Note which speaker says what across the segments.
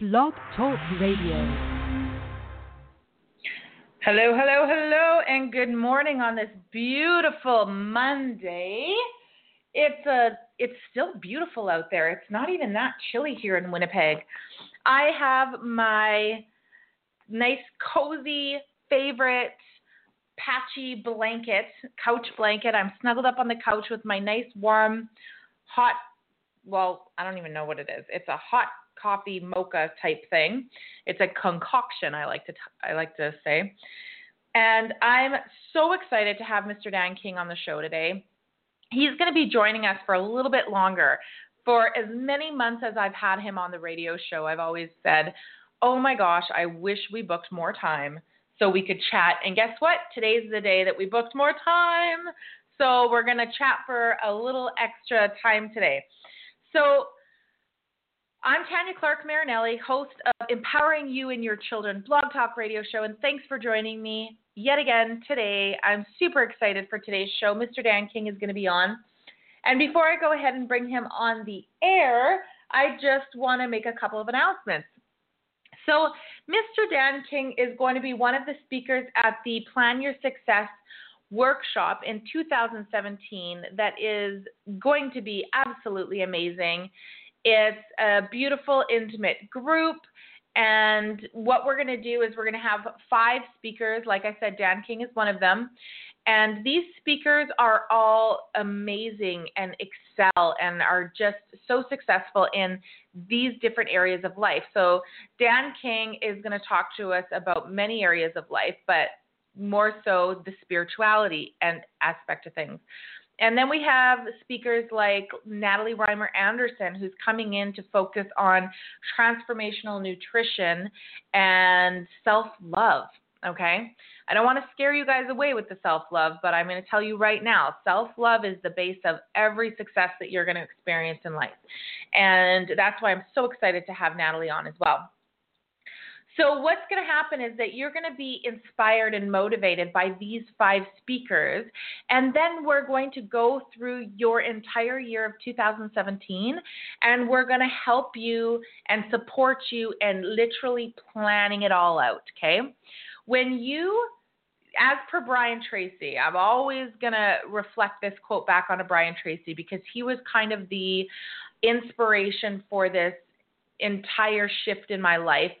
Speaker 1: Blog Talk Radio.
Speaker 2: Hello, hello, hello, and good morning on this beautiful Monday. It's a it's still beautiful out there. It's not even that chilly here in Winnipeg. I have my nice cozy favorite patchy blanket, couch blanket. I'm snuggled up on the couch with my nice warm hot well, I don't even know what it is. It's a hot coffee mocha type thing. It's a concoction, I like to t- I like to say. And I'm so excited to have Mr. Dan King on the show today. He's going to be joining us for a little bit longer. For as many months as I've had him on the radio show, I've always said, "Oh my gosh, I wish we booked more time so we could chat." And guess what? Today's the day that we booked more time. So we're going to chat for a little extra time today. So I'm Tanya Clark Marinelli, host of Empowering You and Your Children blog talk radio show, and thanks for joining me yet again today. I'm super excited for today's show. Mr. Dan King is going to be on. And before I go ahead and bring him on the air, I just want to make a couple of announcements. So, Mr. Dan King is going to be one of the speakers at the Plan Your Success workshop in 2017 that is going to be absolutely amazing. It's a beautiful, intimate group. And what we're going to do is we're going to have five speakers. Like I said, Dan King is one of them. And these speakers are all amazing and excel and are just so successful in these different areas of life. So, Dan King is going to talk to us about many areas of life, but more so the spirituality and aspect of things. And then we have speakers like Natalie Reimer Anderson, who's coming in to focus on transformational nutrition and self love. Okay. I don't want to scare you guys away with the self love, but I'm going to tell you right now self love is the base of every success that you're going to experience in life. And that's why I'm so excited to have Natalie on as well. So, what's going to happen is that you're going to be inspired and motivated by these five speakers. And then we're going to go through your entire year of 2017 and we're going to help you and support you and literally planning it all out. Okay. When you as per Brian Tracy, I'm always going to reflect this quote back on a Brian Tracy because he was kind of the inspiration for this entire shift in my life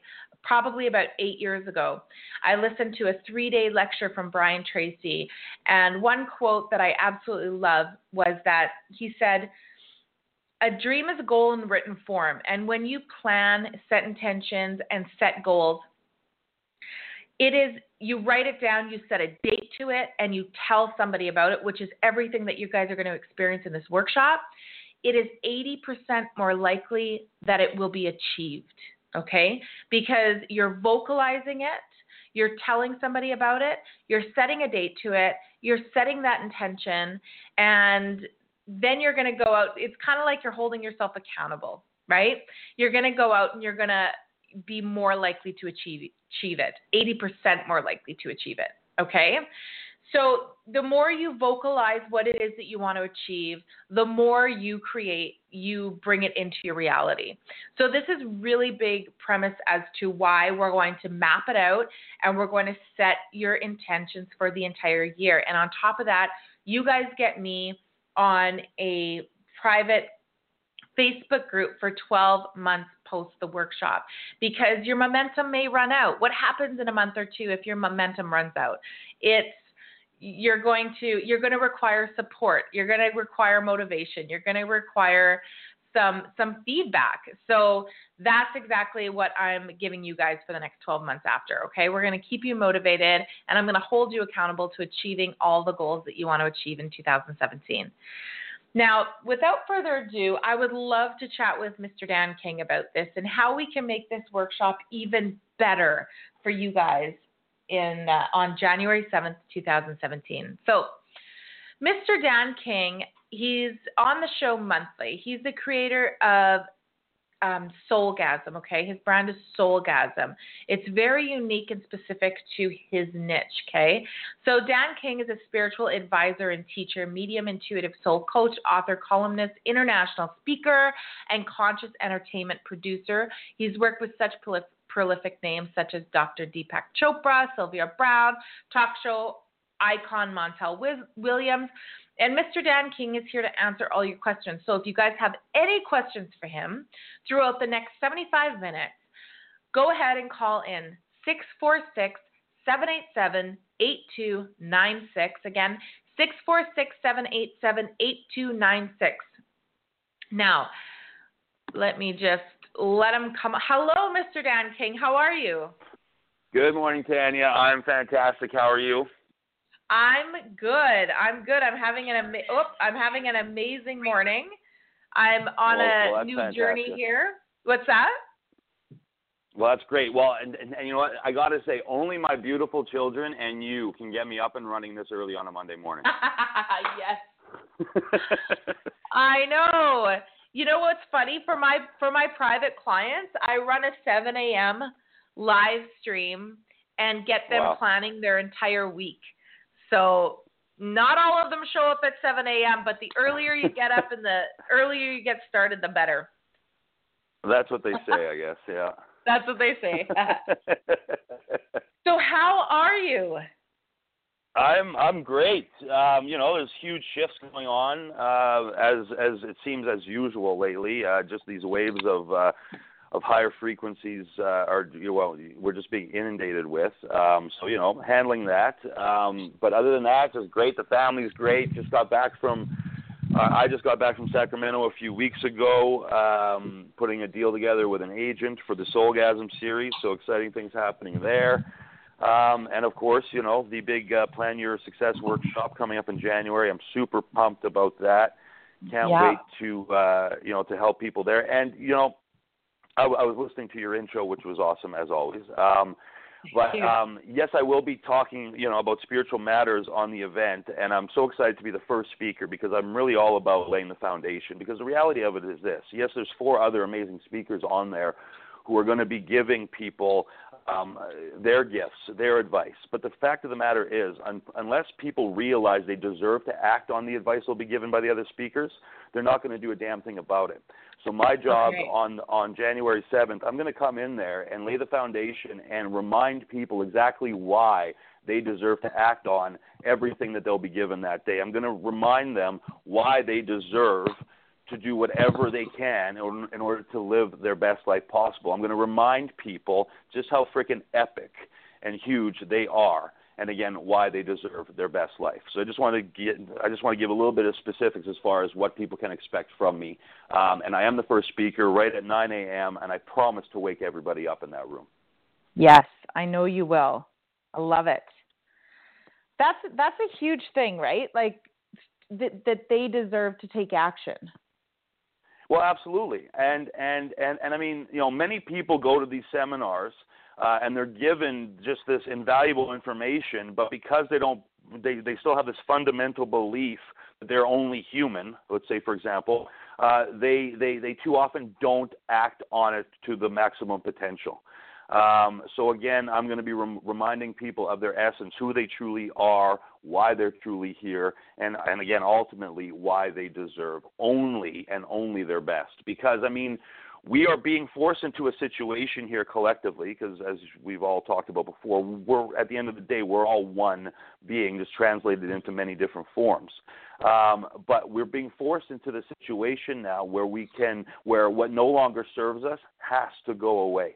Speaker 2: probably about eight years ago. I listened to a three day lecture from Brian Tracy, and one quote that I absolutely love was that he said, a dream is a goal in written form, and when you plan, set intentions, and set goals, it is you write it down, you set a date to it, and you tell somebody about it, which is everything that you guys are going to experience in this workshop. It is 80% more likely that it will be achieved okay? Because you're vocalizing it, you're telling somebody about it, you're setting a date to it, you're setting that intention, and then you're going to go out. It's kind of like you're holding yourself accountable, right? You're going to go out and you're going to be more likely to achieve achieve it. 80% more likely to achieve it, okay? So the more you vocalize what it is that you want to achieve, the more you create, you bring it into your reality. So this is really big premise as to why we're going to map it out and we're going to set your intentions for the entire year. And on top of that, you guys get me on a private Facebook group for 12 months post the workshop because your momentum may run out. What happens in a month or two if your momentum runs out? It's you're going to you're going to require support you're going to require motivation you're going to require some some feedback. So that's exactly what i'm giving you guys for the next 12 months after okay? We're going to keep you motivated and i'm going to hold you accountable to achieving all the goals that you want to achieve in 2017 now, without further ado, I would love to chat with Mr. Dan King about this and how we can make this workshop even better for you guys in uh, on January 7th, 2017. So, Mr. Dan King, he's on the show monthly. He's the creator of um, Soulgasm. Okay, his brand is Soulgasm. It's very unique and specific to his niche. Okay, so Dan King is a spiritual advisor and teacher, medium intuitive soul coach, author, columnist, international speaker, and conscious entertainment producer. He's worked with such prolif- prolific names such as Dr. Deepak Chopra, Sylvia Browne, talk show icon Montel Williams. And Mr. Dan King is here to answer all your questions. So if you guys have any questions for him throughout the next 75 minutes, go ahead and call in 646 787 8296. Again, 646 787 8296. Now, let me just let him come. Hello, Mr. Dan King. How are you?
Speaker 3: Good morning, Tanya. I'm fantastic. How are you?
Speaker 2: I'm good. I'm good. I'm having an ama- oh, I'm having an amazing morning. I'm on oh,
Speaker 3: well, well,
Speaker 2: a new
Speaker 3: fantastic.
Speaker 2: journey here. What's that?
Speaker 3: Well, that's great. Well, and, and, and you know what? I got to say, only my beautiful children and you can get me up and running this early on a Monday morning.
Speaker 2: yes. I know. You know what's funny for my for my private clients? I run a 7 a.m. live stream and get them
Speaker 3: Wow.
Speaker 2: planning their entire week. So not all of them show up at 7 a.m., but the earlier you get up and the earlier you get started, the better.
Speaker 3: That's what they say, I guess. Yeah.
Speaker 2: That's what they say. so how are you?
Speaker 3: I'm I'm great. Um, you know, there's huge shifts going on uh, as as it seems as usual lately. Uh, just these waves of uh, of higher frequencies uh, are well, we're just being inundated with. Um, so you know, handling that. Um, but other than that, just great. The family's great. Just got back from. Uh, I just got back from Sacramento a few weeks ago, um, putting a deal together with an agent for the Soulgasm series. So exciting things happening there. Um, and of course, you know, the big uh, Plan Your Success workshop coming up in January. I'm super pumped about that. Can't
Speaker 2: Yeah.
Speaker 3: wait to, uh, you know, to help people there. And, you know, I, I was listening to your intro, which was awesome as always. Um, but um, yes, I will be talking, you know, about spiritual matters on the event, and I'm so excited to be the first speaker because I'm really all about laying the foundation. Because the reality of it is this: yes, there's four other amazing speakers on there who are going to be giving people um, their gifts, their advice. But the fact of the matter is, un- unless people realize they deserve to act on the advice they'll be given by the other speakers, they're not going to do a damn thing about it. So my job
Speaker 2: Okay.
Speaker 3: on on January 7th, I'm going to come in there and lay the foundation and remind people exactly why they deserve to act on everything that they'll be given that day. I'm going to remind them why they deserve to do whatever they can in order, to live their best life possible. I'm going to remind people just how freaking epic and huge they are and again why they deserve their best life. So I just want to get I just want to give a little bit of specifics as far as what people can expect from me. Um, and I am the first speaker right at 9 a.m. and I promise to wake everybody up in that room.
Speaker 2: Yes, I know you will. I love it. That's that's a huge thing, right? Like that that they deserve to take action.
Speaker 3: Well, absolutely, and and and and I mean, you know, many people go to these seminars uh, and they're given just this invaluable information, but because they don't, they they still have this fundamental belief that they're only human. Let's say, for example, uh, they they they too often don't act on it to the maximum potential. Um, so again, I'm going to be rem- reminding people of their essence, who they truly are, why they're truly here, and and again, ultimately, why they deserve only and only their best. Because I mean, we are being forced into a situation here collectively, because as we've all talked about before, we're at the end of the day, we're all one being, just translated into many different forms. Um, but we're being forced into the situation now where we can, where what no longer serves us has to go away.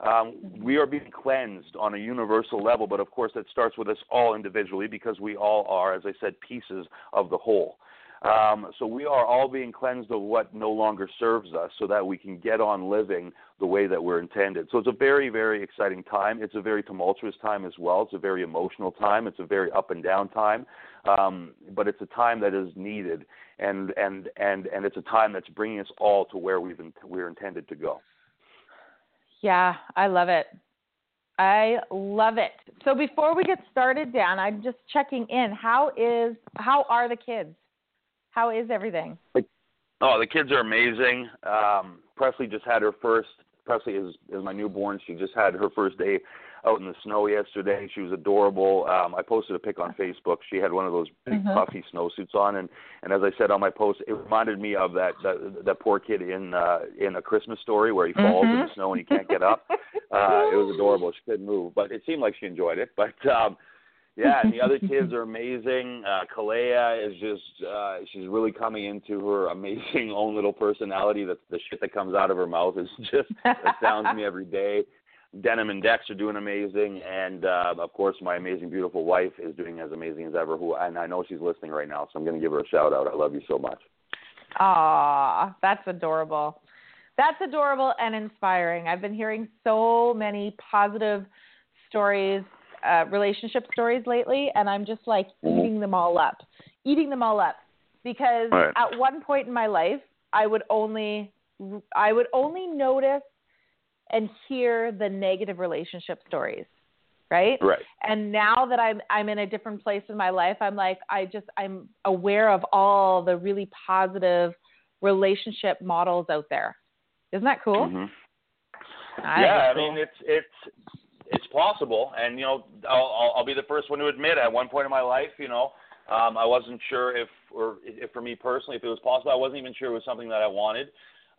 Speaker 3: Um, we are being cleansed on a universal level, but of course that starts with us all individually because we all are, as I said, pieces of the whole. Um, so we are all being cleansed of what no longer serves us so that we can get on living the way that we're intended. So it's a very, very exciting time. It's a very tumultuous time as well. It's a very emotional time. It's a very up and down time. Um, but it's a time that is needed, and, and, and, and it's a time that's bringing us all to where we've we're intended to go.
Speaker 2: Yeah, I love it. I love it. So before we get started, Dan, I'm just checking in. How is how are the kids? How is everything?
Speaker 3: Oh, the kids are amazing. Um, Presley just had her first. Presley is is my newborn. She just had her first day out in the snow yesterday. She was adorable. Um, I posted a pic on Facebook. She had one of those big
Speaker 2: Mhm.
Speaker 3: puffy snowsuits on, and and as I said on my post, it reminded me of that that, that poor kid in uh, in a Christmas story where he falls in
Speaker 2: Mhm.
Speaker 3: the snow and he can't get up. Uh, it was adorable. She couldn't move, but it seemed like she enjoyed it. But um, yeah, and the other kids are amazing. Uh, Kalea is just uh, she's really coming into her amazing own little personality. That the shit that comes out of her mouth is just astounds me every day. Denim and Dex are doing amazing, and uh, of course, my amazing, beautiful wife is doing as amazing as ever. Who and I know she's listening right now, so I'm going to give her a shout out. I love you so much.
Speaker 2: Ah, that's adorable. That's adorable and inspiring. I've been hearing so many positive stories, uh, relationship stories lately, and I'm just like
Speaker 3: Mhm.
Speaker 2: eating them all up, eating them all up. Because
Speaker 3: Right.
Speaker 2: at one point in my life, I would only, I would only notice and hear the negative relationship stories, right?
Speaker 3: Right.
Speaker 2: and now that i'm i'm in a different place in my life i'm like i just i'm aware of all the really positive relationship models out there isn't that cool
Speaker 3: hmm
Speaker 2: I
Speaker 3: yeah, I mean it's it's it's possible, and you know I'll, I'll I'll be the first one to admit at one point in my life, you know, um, I wasn't sure if or if for me personally if it was possible. I wasn't even sure it was something that I wanted.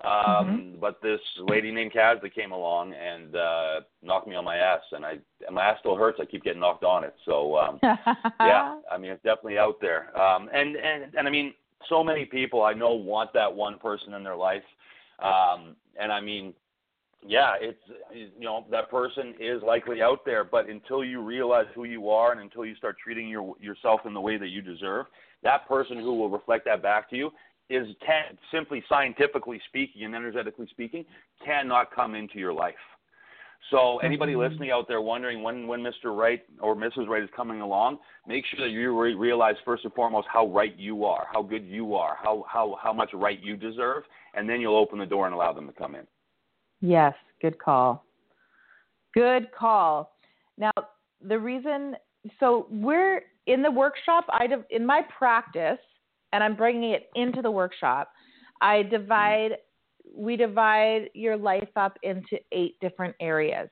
Speaker 3: Um, But this lady named Kaz that came along and uh, knocked me on my ass, and I and my ass still hurts. I keep getting knocked on it. So um, yeah, I mean it's definitely out there. Um, and and and I mean so many people I know want that one person in their life. Um, and I mean, yeah, it's you know that person is likely out there, but until you realize who you are and until you start treating your yourself in the way that you deserve, that person who will reflect that back to you is can simply scientifically speaking and energetically speaking cannot come into your life. So anybody
Speaker 2: Mhm.
Speaker 3: listening out there wondering when when Mr. Right or Mrs. Right is coming along, make sure that you re- realize first and foremost how right you are, how good you are, how how how much right you deserve, and then you'll open the door and allow them to come in.
Speaker 2: yes good call good call now the reason so we're in the workshop i in my practice and i'm bringing it into the workshop. I divide we divide your life up into eight different areas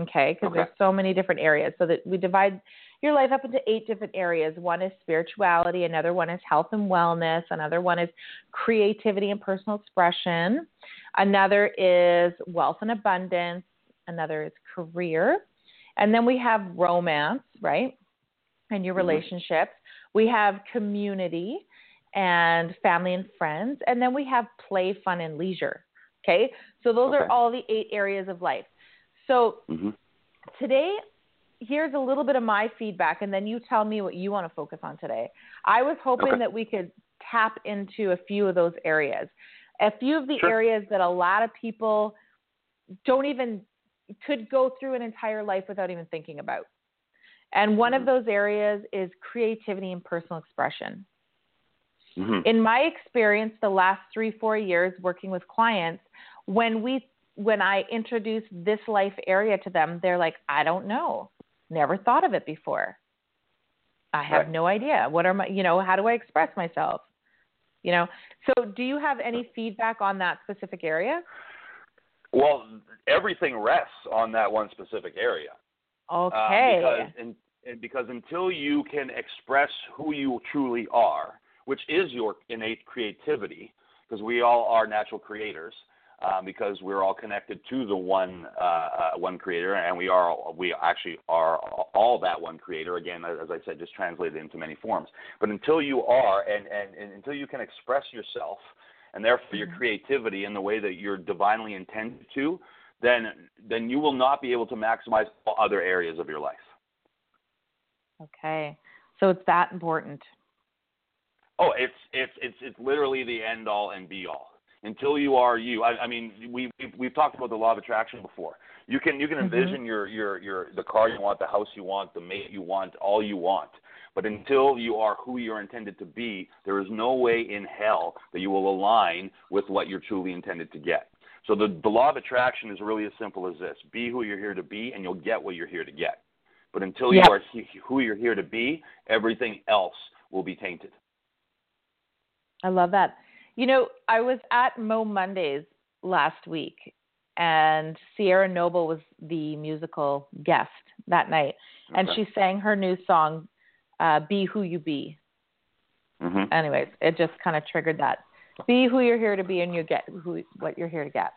Speaker 2: okay? Because
Speaker 3: Okay.
Speaker 2: there's so many different areas. So that we divide your life up into eight different areas. One is spirituality another one is health and wellness another one is creativity and personal expression another is wealth and abundance another is career and then we have romance right and your
Speaker 3: Mhm.
Speaker 2: relationships. We have community and family and friends and then we have play fun and leisure okay so those
Speaker 3: Okay.
Speaker 2: are all the eight areas of life so
Speaker 3: Mm-hmm.
Speaker 2: today here's a little bit of my feedback and then you tell me what you want to focus on today i was hoping
Speaker 3: Okay.
Speaker 2: that we could tap into a few of those areas a few of the
Speaker 3: Sure.
Speaker 2: areas that a lot of people don't even could go through an entire life without even thinking about and one of
Speaker 3: Mhm.
Speaker 2: those areas is creativity and personal expression
Speaker 3: Mm-hmm.
Speaker 2: in my experience the last three four years working with clients when we when i introduce this life area to them they're like i don't know. Never thought of it before. I have
Speaker 3: Right.
Speaker 2: no idea. What are my you know how do i express myself? You know? So do you have any feedback on that specific area?
Speaker 3: Well, everything rests on that one specific area.
Speaker 2: okay.
Speaker 3: Uh, because, in, and because until you can express who you truly are, which is your innate creativity, because we all are natural creators, um, because we're all connected to the one uh, uh, one creator, and we are we actually are all that one creator. Again, as I said, just translated into many forms. But until you are, and, and, and until you can express yourself, and therefore your
Speaker 2: Mhm.
Speaker 3: creativity in the way that you're divinely intended to, then then you will not be able to maximize other areas of your life.
Speaker 2: okay so it's that important
Speaker 3: Oh, it's it's it's it's literally the end all and be all. Until you are you, I, I mean, we we've, we've talked about the law of attraction before. You can you can
Speaker 2: Mhm.
Speaker 3: envision your your your the car you want, the house you want, the mate you want, all you want. But until you are who you're intended to be, there is no way in hell that you will align with what you're truly intended to get. So the the law of attraction is really as simple as this: be who you're here to be, and you'll get what you're here to get. But until
Speaker 2: Yep.
Speaker 3: you are who you're here to be, everything else will be tainted.
Speaker 2: I love that. You know, I was at Mo Mondays last week, and Sierra Noble was the musical guest that night, and
Speaker 3: Okay.
Speaker 2: she sang her new song, uh, "Be Who You Be."
Speaker 3: hmm
Speaker 2: Anyways, it just kind of triggered that. Be who you're here to be, and you get who what you're here to get.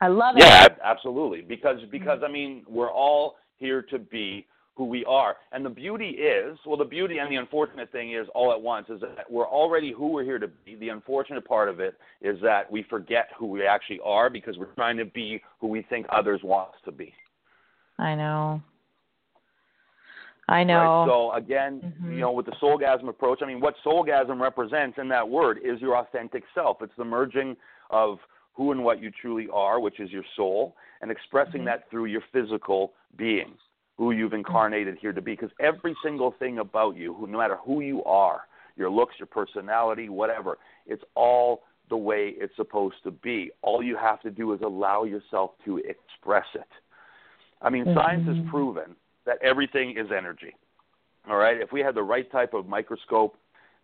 Speaker 2: I love it.
Speaker 3: Yeah, absolutely. Because because I mean, we're all here to be who we are. And the beauty is, well, the beauty and the unfortunate thing is all at once is that we're already who we're here to be. The unfortunate part of it is that we forget who we actually are because we're trying to be who we think others want us to be.
Speaker 2: I know. I
Speaker 3: Right?
Speaker 2: know.
Speaker 3: So again,
Speaker 2: Mhm.
Speaker 3: you know, with the soulgasm approach, I mean, what soulgasm represents in that word is your authentic self. It's the merging of who and what you truly are, which is your soul, and expressing
Speaker 2: Mhm.
Speaker 3: that through your physical being, who you've incarnated here to be. Because every single thing about you, who, no matter who you are, your looks, your personality, whatever, it's all the way it's supposed to be. All you have to do is allow yourself to express it. I mean, mm-hmm. science has proven that everything is energy. All right? If we had the right type of microscope,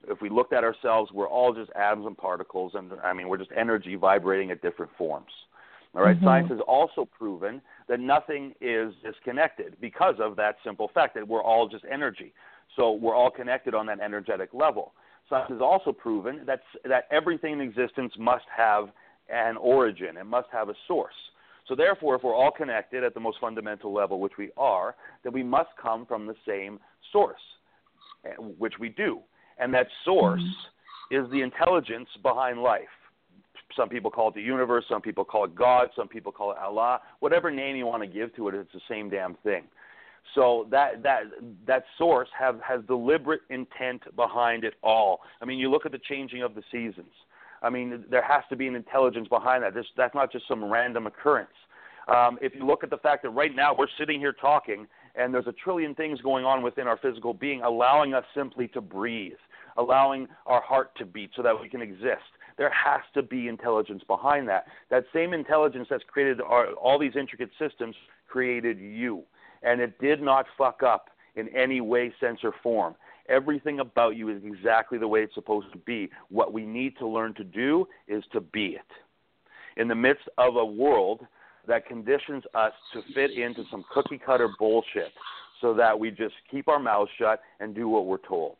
Speaker 3: if we looked at ourselves, we're all just atoms and particles, and I mean, we're just energy vibrating at different forms. All right?
Speaker 2: Mhm.
Speaker 3: Science has also proven that nothing is disconnected because of that simple fact that we're all just energy. So we're all connected on that energetic level. Science has also proven that that everything in existence must have an origin. It must have a source. So therefore, if we're all connected at the most fundamental level, which we are, then we must come from the same source, eh, which we do. And that source is the intelligence behind life. Some people call it the universe, some people call it God, some people call it Allah. Whatever name you want to give to it, it's the same damn thing. So that that that source have has deliberate intent behind it all. I mean, you look at the changing of the seasons. I mean, there has to be an intelligence behind that. This, that's not just some random occurrence. Um, if you look at the fact that right now we're sitting here talking, and there's a trillion things going on within our physical being, allowing us simply to breathe, allowing our heart to beat so that we can exist. There has to be intelligence behind that. That same intelligence that's created our, all these intricate systems created you, and it did not fuck up in any way, sense, or form. Everything about you is exactly the way it's supposed to be. What we need to learn to do is to be it. In the midst of a world that conditions us to fit into some cookie cutter bullshit so that we just keep our mouths shut and do what we're told.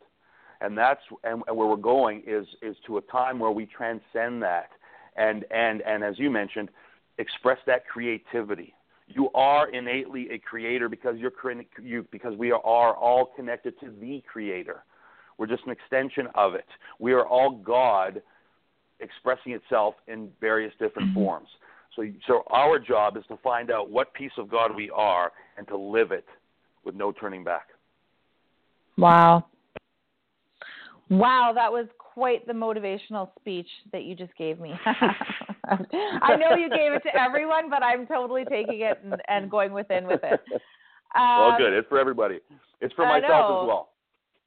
Speaker 3: And that's and, and where we're going is is to a time where we transcend that and and and as you mentioned, express that creativity. You are innately a creator because you're you because we are all connected to the creator. We're just an extension of it. We are all God expressing itself in various different mm-hmm. forms. So, so our job is to find out what piece of God we are and to live it with no turning back.
Speaker 2: Wow. Wow, that was quite the motivational speech that you just gave me. I know you gave it to everyone, but I'm totally taking it and, and going within with it. Um,
Speaker 3: well, good. It's for everybody. It's for
Speaker 2: I
Speaker 3: myself
Speaker 2: know.
Speaker 3: as well.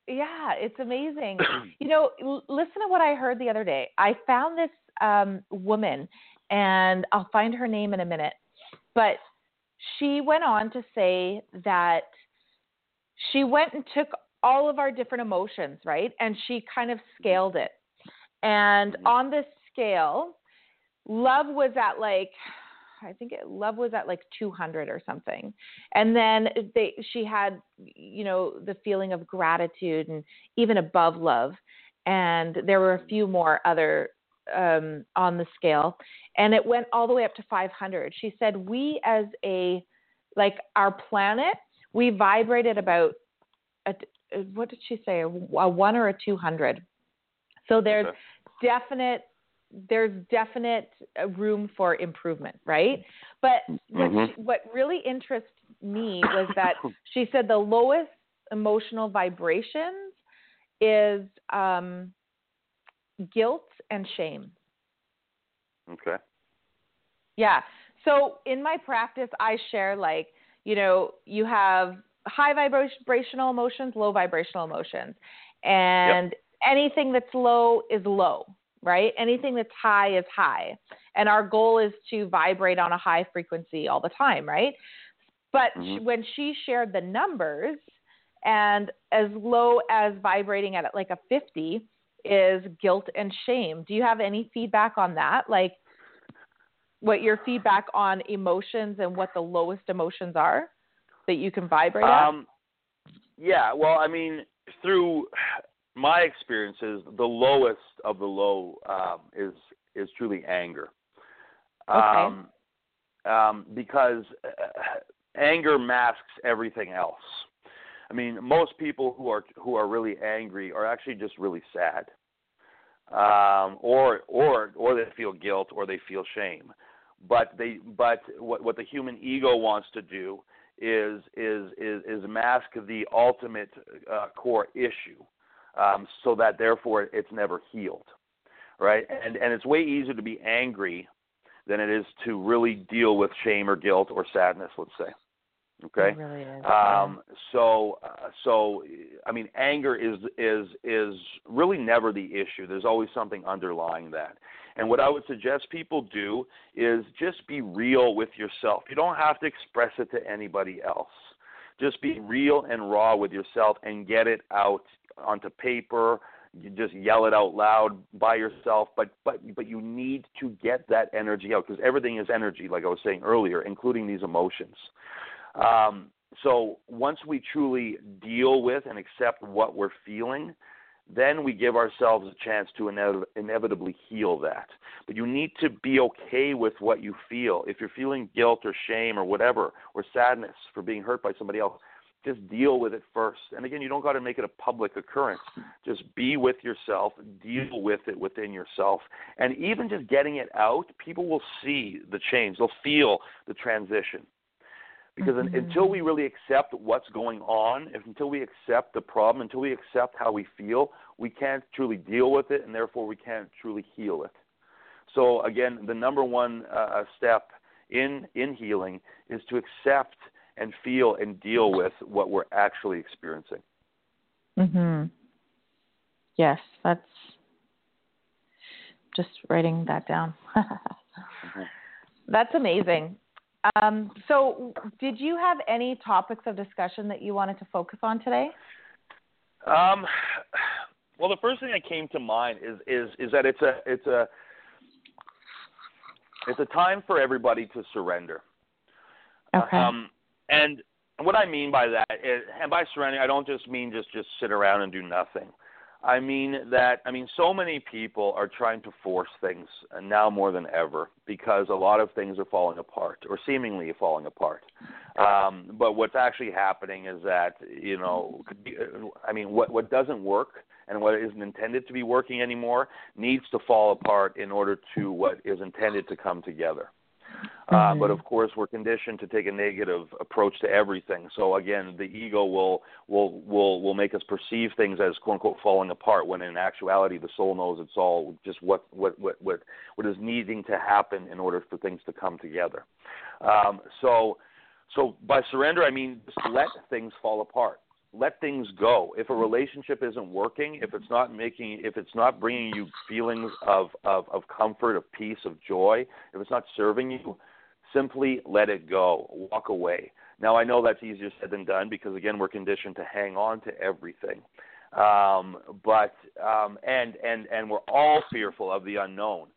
Speaker 2: Yeah, it's amazing. you know, l- listen to what I heard the other day. I found this um, woman, and I'll find her name in a minute, but she went on to say that she went and took all of our different emotions, right? And she kind of scaled it. And
Speaker 3: Mhm.
Speaker 2: on this scale, love was at like I think it, love was at like 200 or something. And then they she had you know the feeling of gratitude and even above love. And there were a few more other um, on the scale, and it went all the way up to 500. She said we as a like our planet, we vibrated about a, what did she say a, a one or a 200. So there's
Speaker 3: Okay.
Speaker 2: definite there's definite uh, room for improvement, right? But what,
Speaker 3: Mhm.
Speaker 2: she, what really interests me was that she said the lowest emotional vibrations is um, guilt and shame.
Speaker 3: Okay.
Speaker 2: Yeah. So in my practice, I share like, you know, you have high vibrational emotions, low vibrational emotions. And anything that's low is low, right? Anything that's high is high. And our goal is to vibrate on a high frequency all the time, right? But
Speaker 3: Mhm.
Speaker 2: sh when she shared the numbers and as low as vibrating at like a 50 is guilt and shame. Do you have any feedback on that? Like what your feedback on emotions and what the lowest emotions are that you can vibrate um,
Speaker 3: at? Yeah, well, I mean, through my experiences, the lowest of the low um, is is truly anger.
Speaker 2: Okay. Um,
Speaker 3: um, because uh, anger masks everything else. I mean, most people who are who are really angry are actually just really sad, um, or or or they feel guilt or they feel shame. But they but what what the human ego wants to do is is is, is mask the ultimate uh, core issue, um, so that therefore it's never healed, right? And and it's way easier to be angry than it is to really deal with shame or guilt or sadness. Let's say. Okay.
Speaker 2: It really is.
Speaker 3: Um, so, uh, so I mean, anger is is is really never the issue. There's always something underlying that. And what I would suggest people do is just be real with yourself. You don't have to express it to anybody else. Just be real and raw with yourself and get it out onto paper. You just yell it out loud by yourself, but but but you need to get that energy out because everything is energy, like I was saying earlier, including these emotions. Um, so once we truly deal with and accept what we're feeling, then we give ourselves a chance to inevitably heal that. But you need to be okay with what you feel. If you're feeling guilt or shame or whatever, or sadness for being hurt by somebody else, just deal with it first. And again, you don't got to make it a public occurrence. Just be with yourself, deal with it within yourself. And even just getting it out, people will see the change, they'll feel the transition. Because mm-hmm. until we really accept what's going on, if, until we accept the problem, until we accept how we feel, we can't truly deal with it, and therefore we can't truly heal it. So again, the number one uh, step in in healing is to accept and feel and deal with what we're actually experiencing.
Speaker 2: Mhm. Yes, that's just writing that down. mm-hmm. That's amazing. Um, so, did you have any topics of discussion that you wanted to focus on today?
Speaker 3: Um, well, the first thing that came to mind is is is that it's a it's a it's a time for everybody to surrender.
Speaker 2: Okay.
Speaker 3: Um, and what I mean by that, is, and by surrendering, I don't just mean just just sit around and do nothing. I mean that I mean so many people are trying to force things now more than ever because a lot of things are falling apart or seemingly falling apart. Um, but what's actually happening is that you know, I mean, what what doesn't work and what isn't intended to be working anymore needs to fall apart in order to what is intended to come together. Uh, mm-hmm. but of course, we're conditioned to take a negative approach to everything. So again, the ego will will will will make us perceive things as quote unquote falling apart, when in actuality, the soul knows it's all just what what what what what is needing to happen in order for things to come together. Um, so so by surrender, I mean just let things fall apart let things go. If a relationship isn't working, if it's not making, if it's not bringing you feelings of, of, of comfort, of peace, of joy, if it's not serving you, simply let it go. Walk away. Now, I know that's easier said than done because, again, we're conditioned to hang on to everything. Um, but, um, and, and, and we're all fearful of the unknown.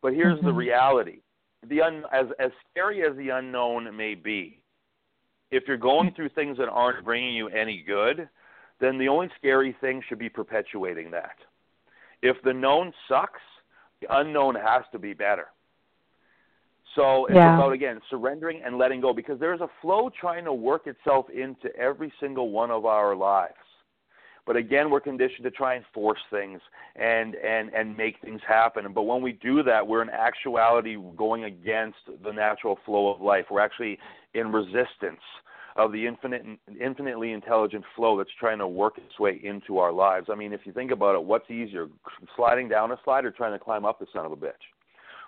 Speaker 3: But here's mm-hmm. the reality the un, as, as scary as the unknown may be, if you're going through things that aren't bringing you any good, then the only scary thing should be perpetuating that. If the known sucks, the unknown has to be better. So it's
Speaker 2: yeah.
Speaker 3: about again surrendering and letting go because there's a flow trying to work itself into every single one of our lives. But again, we're conditioned to try and force things and and and make things happen. But when we do that, we're in actuality going against the natural flow of life. We're actually in resistance of the infinite infinitely intelligent flow that's trying to work its way into our lives. I mean, if you think about it, what's easier, sliding down a slide or trying to climb up the son of a bitch?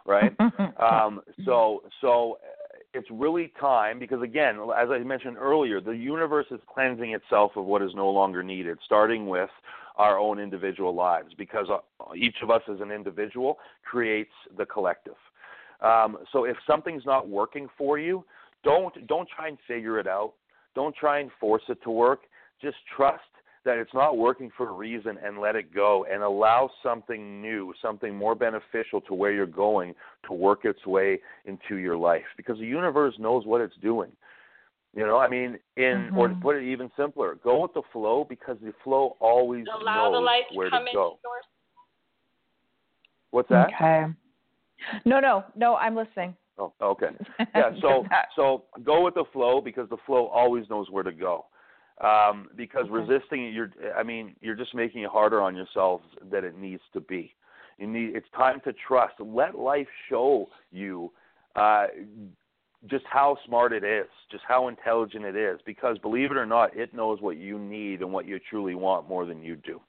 Speaker 3: Right? um, so so it's really time because again, as I mentioned earlier, the universe is cleansing itself of what is no longer needed, starting with our own individual lives, because uh, each of us as an individual creates the collective. Um, so if something's not working for you, don't don't try and figure it out. Don't try and force it to work. Just trust that it's not working for a reason and let it go and allow something new, something more beneficial to where you're going to work its way into your life because the universe knows what it's doing. You know, I mean, in
Speaker 4: mm-hmm.
Speaker 3: or to put it even simpler, go with the flow because the flow always
Speaker 4: allow
Speaker 3: knows
Speaker 4: the light
Speaker 3: where
Speaker 4: to come
Speaker 3: to go.
Speaker 4: yours.
Speaker 3: What's that?
Speaker 2: Okay. No, no, no. I'm listening.
Speaker 3: Oh, okay. Yeah. So, so go with the flow because the flow always knows where to go. Um, because
Speaker 2: okay.
Speaker 3: resisting it, you're, I mean, you're just making it harder on yourselves than it needs to be. You need. It's time to trust. Let life show you. Uh, just how smart it is, just how intelligent it is, because believe it or not, it knows what you need and what you truly want more than you do.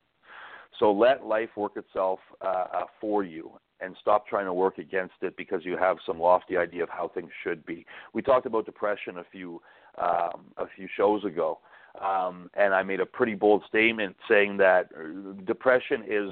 Speaker 3: So let life work itself uh, uh, for you and stop trying to work against it because you have some lofty idea of how things should be. We talked about depression a few um, a few shows ago, um, and I made a pretty bold statement saying that uh, depression is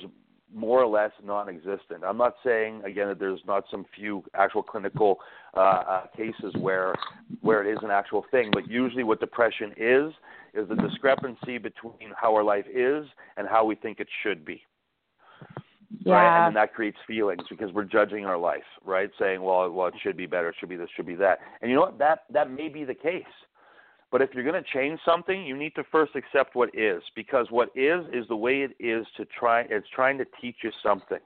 Speaker 3: more or less non-existent. I'm not saying again that there's not some few actual clinical uh, uh, cases where where it is an actual thing, but usually what depression is is the discrepancy between how our life is and how we think it should be.
Speaker 2: Yeah.
Speaker 3: Right, and that creates feelings because we're judging our life, right? Saying, well, well, it should be better, it should be this, should be that, and you know what? That that may be the case. But if you're going to change something, you need to first accept what is, because what is is the way it is to try. It's trying to teach you something,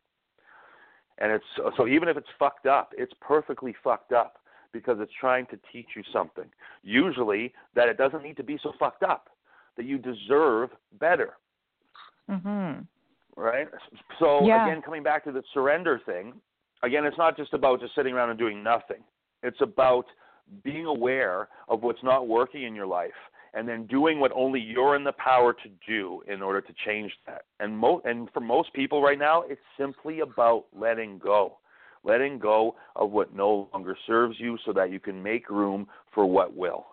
Speaker 3: and it's so even if it's fucked up, it's perfectly fucked up because it's trying to teach you something. Usually, that it doesn't need to be so fucked up, that you deserve better.
Speaker 2: Mhm.
Speaker 3: Right. So
Speaker 2: Yeah.
Speaker 3: again, coming back to the surrender thing, again, it's not just about just sitting around and doing nothing. It's about being aware of what's not working in your life and then doing what only you're in the power to do in order to change that. And mo- and for most people right now, it's simply about letting go. Letting go of what no longer serves you so that you can make room for what will.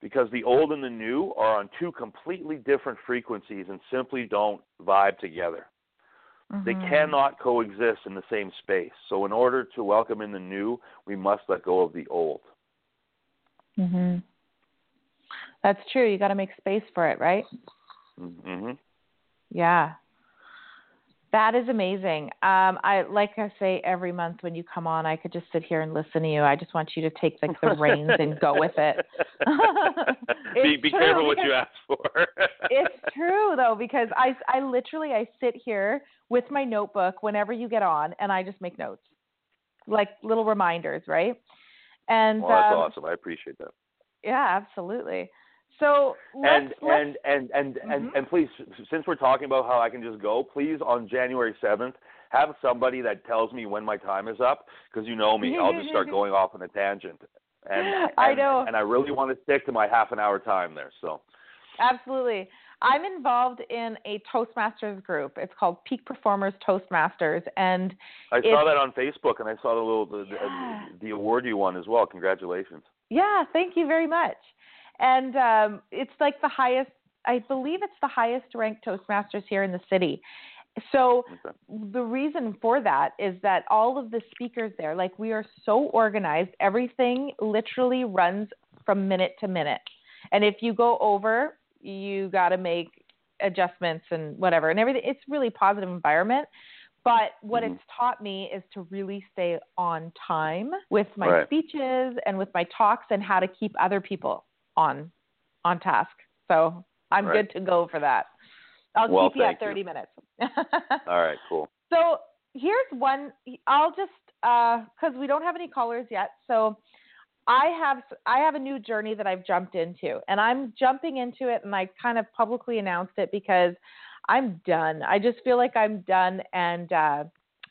Speaker 3: Because the old and the new are on two completely different frequencies and simply don't vibe together.
Speaker 2: Mm-hmm.
Speaker 3: They cannot coexist in the same space. So, in order to welcome in the new, we must let go of the old.
Speaker 2: Mhm. That's true. You got to make space for it, right?
Speaker 3: Mm-hmm.
Speaker 2: Yeah. That is amazing. Um, I like I say every month when you come on, I could just sit here and listen to you. I just want you to take like the reins and go with it.
Speaker 3: be be careful what you ask for.
Speaker 2: it's true though because I I literally I sit here with my notebook whenever you get on and I just make notes, like little reminders, right? And
Speaker 3: well, that's
Speaker 2: um,
Speaker 3: awesome. I appreciate that.
Speaker 2: yeah, absolutely. So
Speaker 3: And and and and and
Speaker 2: Mhm.
Speaker 3: and please, since we're talking about how I can just go, please on January seventh, have somebody that tells me when my time is up, because you know me, I'll just start going off on a tangent. And,
Speaker 2: I know.
Speaker 3: and I really want to stick to my half an hour time there. So
Speaker 2: Absolutely. I'm involved in a Toastmasters group. It's called Peak Performers Toastmasters, and
Speaker 3: I saw that on Facebook, and I saw the little the,
Speaker 2: Yeah.
Speaker 3: the, the award you won as well. Congratulations.
Speaker 2: yeah, thank you very much. And um, it's like the highest, I believe it's the highest ranked Toastmasters here in the city. So
Speaker 3: Okay.
Speaker 2: the reason for that is that all of the speakers there, like we are so organized, everything literally runs from minute to minute. And if you go over, you got to make adjustments and whatever and everything. It's really positive environment. But what
Speaker 3: Mhm.
Speaker 2: it's taught me is to really stay on time with my
Speaker 3: Right.
Speaker 2: speeches and with my talks and how to keep other people on on task. So I'm
Speaker 3: Right.
Speaker 2: good to go for that. I'll
Speaker 3: Well,
Speaker 2: keep you at
Speaker 3: thank you.
Speaker 2: 30 minutes.
Speaker 3: All right, cool.
Speaker 2: So here's one. I'll just because we don't have any callers yet. So I have I have a new journey that I've jumped into, and I'm jumping into it, and I kind of publicly announced it because I'm done. I just feel like I'm done, and uh,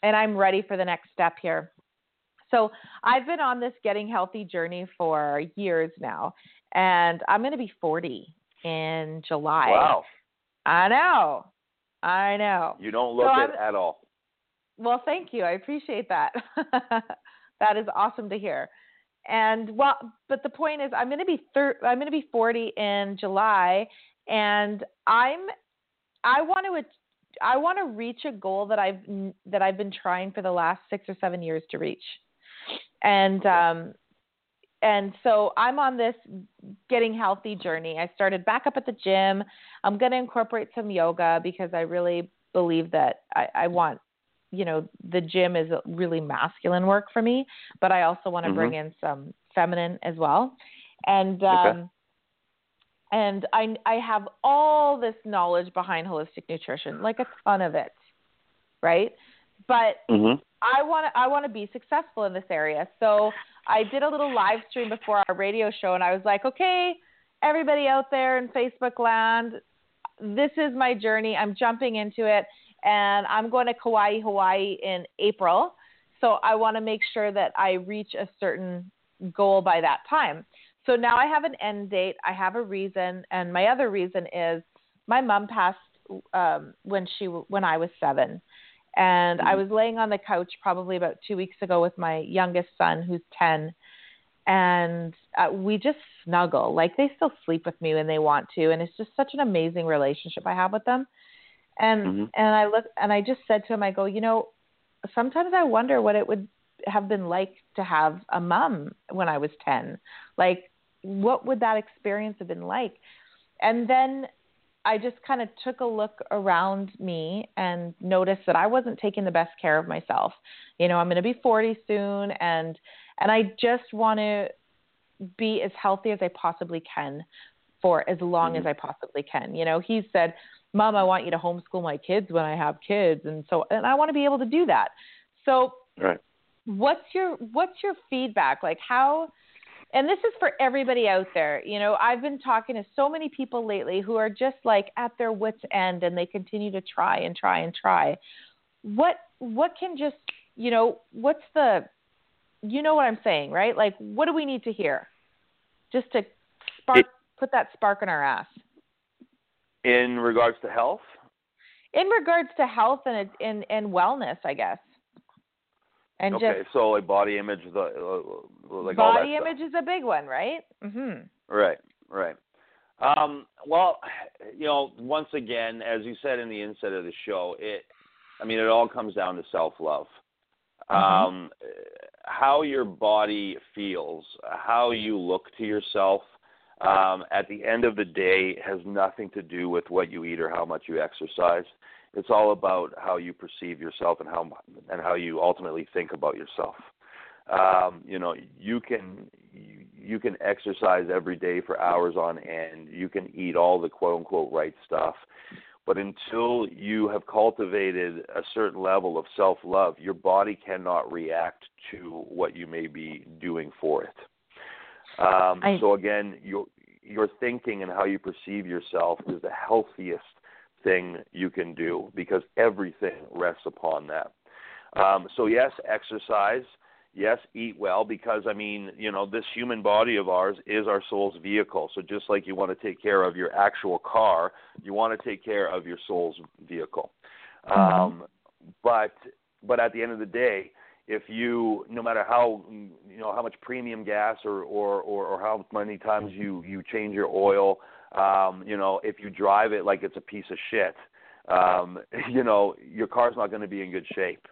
Speaker 2: and I'm ready for the next step here. So I've been on this getting healthy journey for years now, and I'm going to be 40 in July.
Speaker 3: Wow,
Speaker 2: I know. I know.
Speaker 3: you don't look
Speaker 2: So
Speaker 3: it
Speaker 2: I'm-
Speaker 3: at all.
Speaker 2: Well, thank you. I appreciate that. that is awesome to hear. And well, but the point is, I'm going to be thir- I'm going to be 40 in July, and I'm I want to I want to reach a goal that I've that I've been trying for the last six or seven years to reach, and um, and so I'm on this getting healthy journey. I started back up at the gym. I'm going to incorporate some yoga because I really believe that I, I want, you know, the gym is really masculine work for me, but I also want to mm-hmm. bring in some feminine as well. And um, okay. and I I have all this knowledge behind holistic nutrition, like a ton of it, right? But mm-hmm. I want to I want to be successful in this area. So I did a little live stream before our radio show, and I was like, okay, everybody out there in Facebook land, this is my journey. I'm jumping into it, and I'm going to Kauai, Hawaii in April. So I want to make sure that I reach a certain goal by that time. So now I have an end date. I have a reason, and my other reason is my mom passed um, when she when I was seven, and mm-hmm. I was laying on the couch probably about two weeks ago with my youngest son, who's 10. And uh, we just snuggle. Like they still sleep with me when they want to. And it's just such an amazing relationship I have with them. And, mm-hmm. and I look, and I just said to him, I go, you know, sometimes I wonder what it would have been like to have a mom when I was 10. Like, what would that experience have been like? And then I just kind of took a look around me and noticed that I wasn't taking the best care of myself. You know, I'm going to be 40 soon and and I just want to be as healthy as I possibly can for as long mm-hmm. as I possibly can. You know, he said, "Mom, I want you to homeschool my kids when I have kids." And so and I want to be able to do that. So,
Speaker 3: right.
Speaker 2: What's your what's your feedback? Like how and this is for everybody out there. You know, I've been talking to so many people lately who are just like at their wits end and they continue to try and try and try. What what can just, you know, what's the you know what I'm saying, right? Like what do we need to hear? Just to spark it, put that spark in our ass.
Speaker 3: In regards to health?
Speaker 2: In regards to health and and and wellness, I guess and
Speaker 3: okay,
Speaker 2: just
Speaker 3: so like body image, the uh, like
Speaker 2: body image stuff. is a big one, right? Mm-hmm.
Speaker 3: Right, right. Um, well, you know, once again, as you said in the inset of the show, it, I mean, it all comes down to self love. Mm-hmm. Um, how your body feels, how you look to yourself, um, at the end of the day, has nothing to do with what you eat or how much you exercise. It's all about how you perceive yourself and how and how you ultimately think about yourself. Um, you know, you can you, you can exercise every day for hours on end. You can eat all the quote unquote right stuff. But until you have cultivated a certain level of self love, your body cannot react to what you may be doing for it. Um, I... So again, your your thinking and how you perceive yourself is the healthiest thing you can do because everything rests upon that. Um, so yes, exercise. Yes, eat well because I mean, you know, this human body of ours is our soul's vehicle. So just like you want to take care of your actual car, you want to take care of your soul's vehicle. Mm-hmm. Um, but but at the end of the day, if you no matter how you know how much premium gas or or or, or how many times you you change your oil um, you know, if you drive it like it's a piece of shit, um, you know, your car's not going to be in good shape.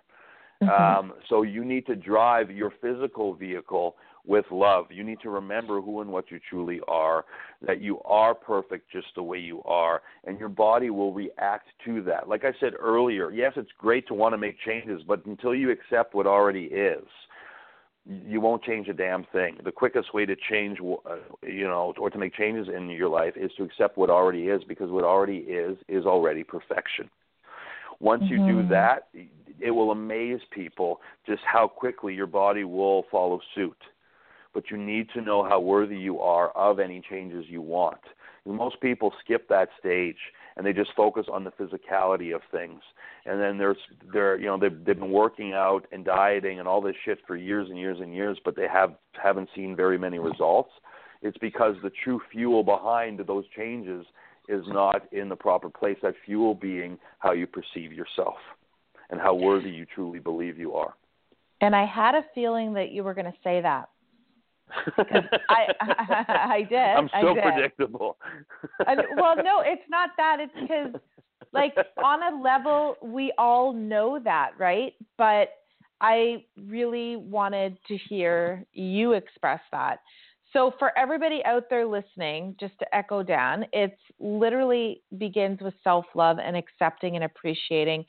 Speaker 3: Mm-hmm. Um, so you need to drive your physical vehicle with love. You need to remember who and what you truly are, that you are perfect just the way you are, and your body will react to that. Like I said earlier, yes, it's great to want to make changes, but until you accept what already is, you won't change a damn thing. The quickest way to change, uh, you know, or to make changes in your life is to accept what already is, because what already is is already perfection. Once mm-hmm. you do mm-hmm. that, it will amaze people just how quickly your body will follow suit. But you need to know how worthy you are of any changes you want. Most people skip that stage and they just focus on the physicality of things. And then there's they're you know they've they've been working out and dieting and all this shit for years and years and years, but they have haven't seen very many results. It's because the true fuel behind those changes is not in the proper place. That fuel being how you perceive yourself and how worthy you truly believe you are.
Speaker 2: And I had a feeling that you were going to say that. I, I, I did.
Speaker 3: I'm so
Speaker 2: did.
Speaker 3: predictable.
Speaker 2: I, well, no, it's not that. It's because, like, on a level, we all know that, right? But I really wanted to hear you express that. So for everybody out there listening, just to echo Dan, it's literally begins with self-love and accepting and appreciating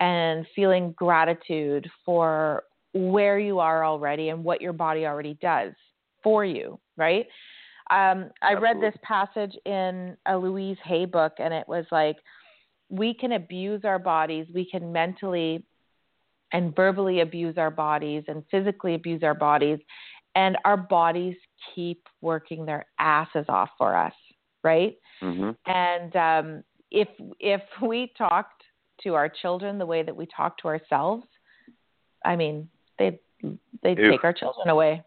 Speaker 2: and feeling gratitude for where you are already and what your body already does for you, right? Um, I read this passage in a Louise Hay book, and it was like, we can abuse our bodies, we can mentally and verbally abuse our bodies and physically abuse our bodies, and our bodies keep working their asses off for us, right?
Speaker 3: Mm-hmm.
Speaker 2: And um, if if we talked to our children the way that we talk to ourselves, I mean, they'd they'd take our children away,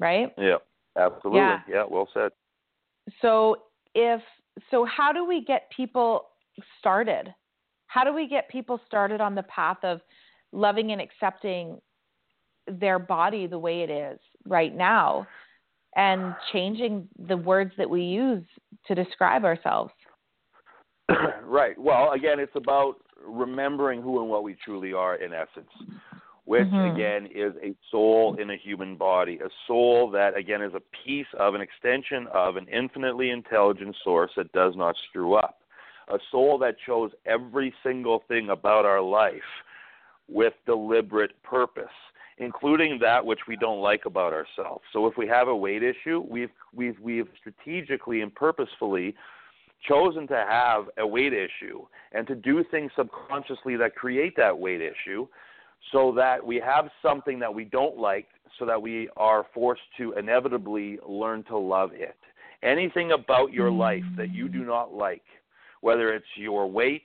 Speaker 2: right?
Speaker 3: Yeah, absolutely.
Speaker 2: Yeah.
Speaker 3: yeah, well said.
Speaker 2: So if so, how do we get people started? How do we get people started on the path of loving and accepting their body the way it is right now and changing the words that we use to describe ourselves?
Speaker 3: right. Well, again, it's about remembering who and what we truly are in essence, which
Speaker 2: Mhm.
Speaker 3: again is a soul in a human body, a soul that again is a piece of an extension of an infinitely intelligent source that does not screw up, a soul that chose every single thing about our life with deliberate purpose. Including that which we don't like about ourselves. So, if we have a weight issue, we've we've we've strategically and purposefully chosen to have a weight issue and to do things subconsciously that create that weight issue so that we have something that we don't like so that we are forced to inevitably learn to love it. Anything about your mm-hmm. life that you do not like, whether it's your weight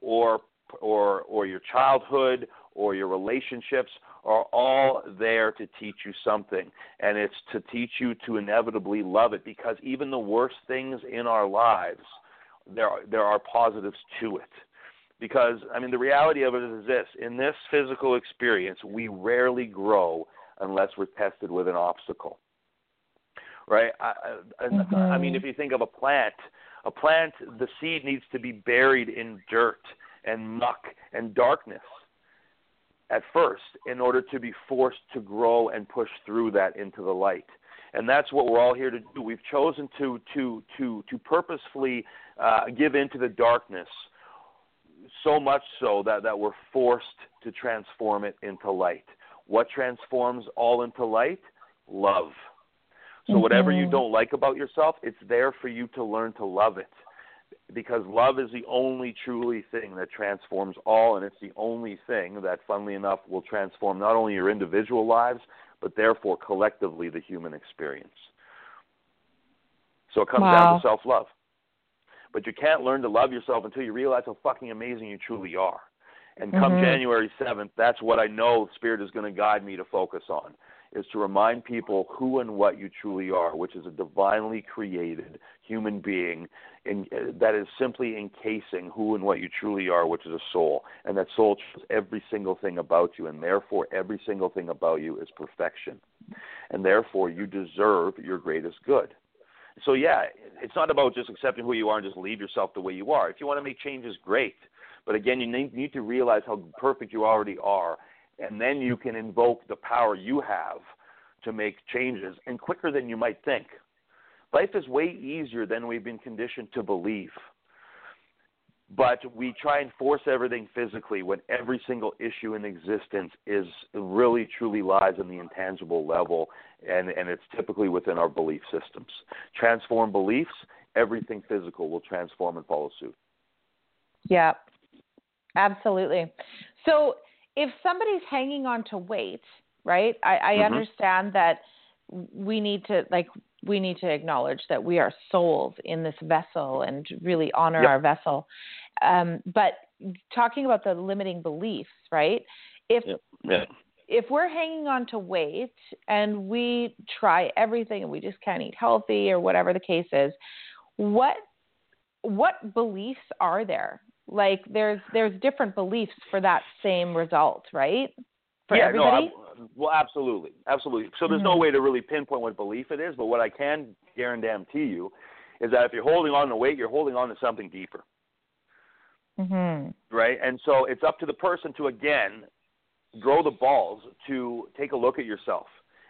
Speaker 3: or or or your childhood or your relationships are all there to teach you something. And it's to teach you to inevitably love it because even the worst things in our lives there are, there are positives to it because i mean the reality of it is this in this physical experience we rarely grow unless we're tested with an obstacle right i
Speaker 2: Mhm.
Speaker 3: I mean if you think of a plant a plant the seed needs to be buried in dirt and muck and darkness at first in order to be forced to grow and push through that into the light. And that's what we're all here to do. We've chosen to to to to purposefully uh, give into the darkness so much so that that we're forced to transform it into light. What transforms all into light? Love. So mm-hmm. whatever you don't like about yourself, it's there for you to learn to love it because love is the only truly thing that transforms all, and it's the only thing that, funnily enough, will transform not only your individual lives, but therefore collectively the human experience. So it comes
Speaker 2: Wow.
Speaker 3: down to self love. But you can't learn to love yourself until you realize how fucking amazing you truly are. And come
Speaker 2: Mhm.
Speaker 3: January 7th, that's what I know Spirit is going to guide me to focus on, is to remind people who and what you truly are, which is a divinely created human being in, uh, that is simply encasing who and what you truly are, which is a soul. And that soul knows every single thing about you, and therefore every single thing about you is perfection. And therefore you deserve your greatest good. So, yeah, it's not about just accepting who you are and just leave yourself the way you are. If you want to make changes, great. But again, you need, to realize how perfect you already are, and then you can invoke the power you have to make changes, and quicker than you might think. Life is way easier than we've been conditioned to believe. But we try and force everything physically when every single issue in existence is really truly lies in the intangible level and, and it's typically within our belief systems. Transform beliefs, everything physical will transform and follow suit.
Speaker 2: Yeah, absolutely. So if somebody's hanging on to weight, right? I, I
Speaker 3: Mhm.
Speaker 2: understand that we need to like we need to acknowledge that we are souls in this vessel and really honor
Speaker 3: Yep.
Speaker 2: our vessel. Um, but talking about the limiting beliefs, right? If
Speaker 3: Yep. Yeah.
Speaker 2: If we're hanging on to weight and we try everything and we just can't eat healthy or whatever the case is, what what beliefs are there? Like there's there's different beliefs for that same result, right? For
Speaker 3: yeah,
Speaker 2: everybody.
Speaker 3: no, I'm, well, absolutely, absolutely. So there's no
Speaker 2: Mhm.
Speaker 3: way to really pinpoint what belief it is, but what I can guarantee you is that if you're holding on to weight, you're holding on to something deeper,
Speaker 2: mhm.
Speaker 3: right? And so it's up to the person to again grow the balls to take a look at yourself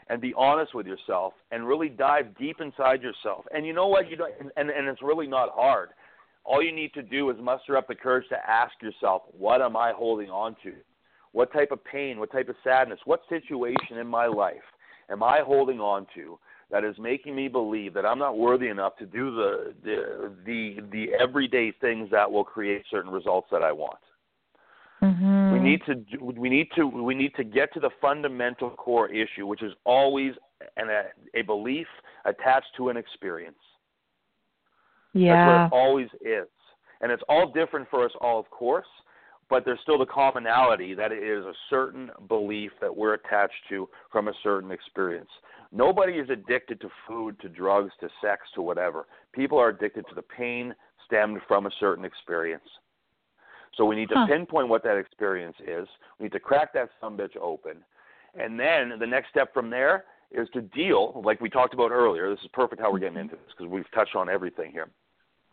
Speaker 3: and be honest with yourself and really dive deep inside yourself. And you know what? You don't, and, and it's really not hard. All you need to do is muster up the courage to ask yourself, what am I holding on to? What type of pain, what type of sadness, what situation in my life am I holding on to that is making me believe that I'm not worthy enough to do the the the, the everyday things that will create certain results that I want?
Speaker 2: Mm-hmm.
Speaker 3: We need to we need to we need to get to the fundamental core issue, which is always an, a, a belief attached to an experience.
Speaker 2: Yeah.
Speaker 3: That's what it always is. And it's all different for us all, of course, but there's still the commonality that it is a certain belief that we're attached to from a certain experience. Nobody is addicted to food, to drugs, to sex, to whatever. People are addicted to the pain stemmed from a certain experience. So we need to
Speaker 2: huh.
Speaker 3: pinpoint what that experience is. We need to crack that some bitch open. And then the next step from there is to deal, like we talked about earlier. This is perfect how we're getting mm-hmm. into this because we've touched on everything here.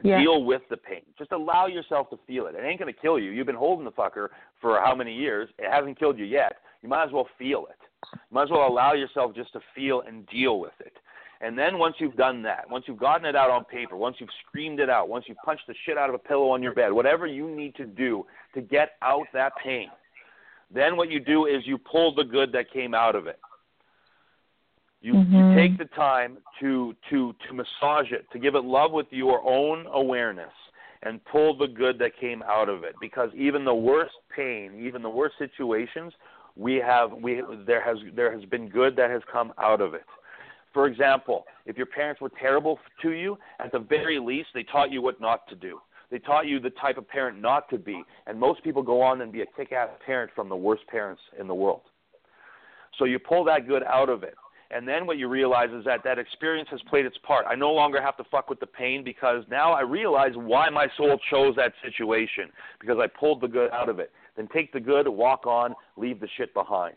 Speaker 2: Yeah.
Speaker 3: Deal with the pain. Just allow yourself to feel it. It ain't going to kill you. You've been holding the fucker for how many years? It hasn't killed you yet. You might as well feel it. You might as well allow yourself just to feel and deal with it. And then once you've done that, once you've gotten it out on paper, once you've screamed it out, once you've punched the shit out of a pillow on your bed, whatever you need to do to get out that pain, then what you do is you pull the good that came out of it. You,
Speaker 2: mm-hmm.
Speaker 3: you take the time to, to, to massage it, to give it love with your own awareness, and pull the good that came out of it. Because even the worst pain, even the worst situations, we have we there has there has been good that has come out of it. For example, if your parents were terrible to you, at the very least, they taught you what not to do. They taught you the type of parent not to be. And most people go on and be a kick ass parent from the worst parents in the world. So you pull that good out of it. And then what you realize is that that experience has played its part. I no longer have to fuck with the pain because now I realize why my soul chose that situation because I pulled the good out of it. Then take the good, walk on, leave the shit behind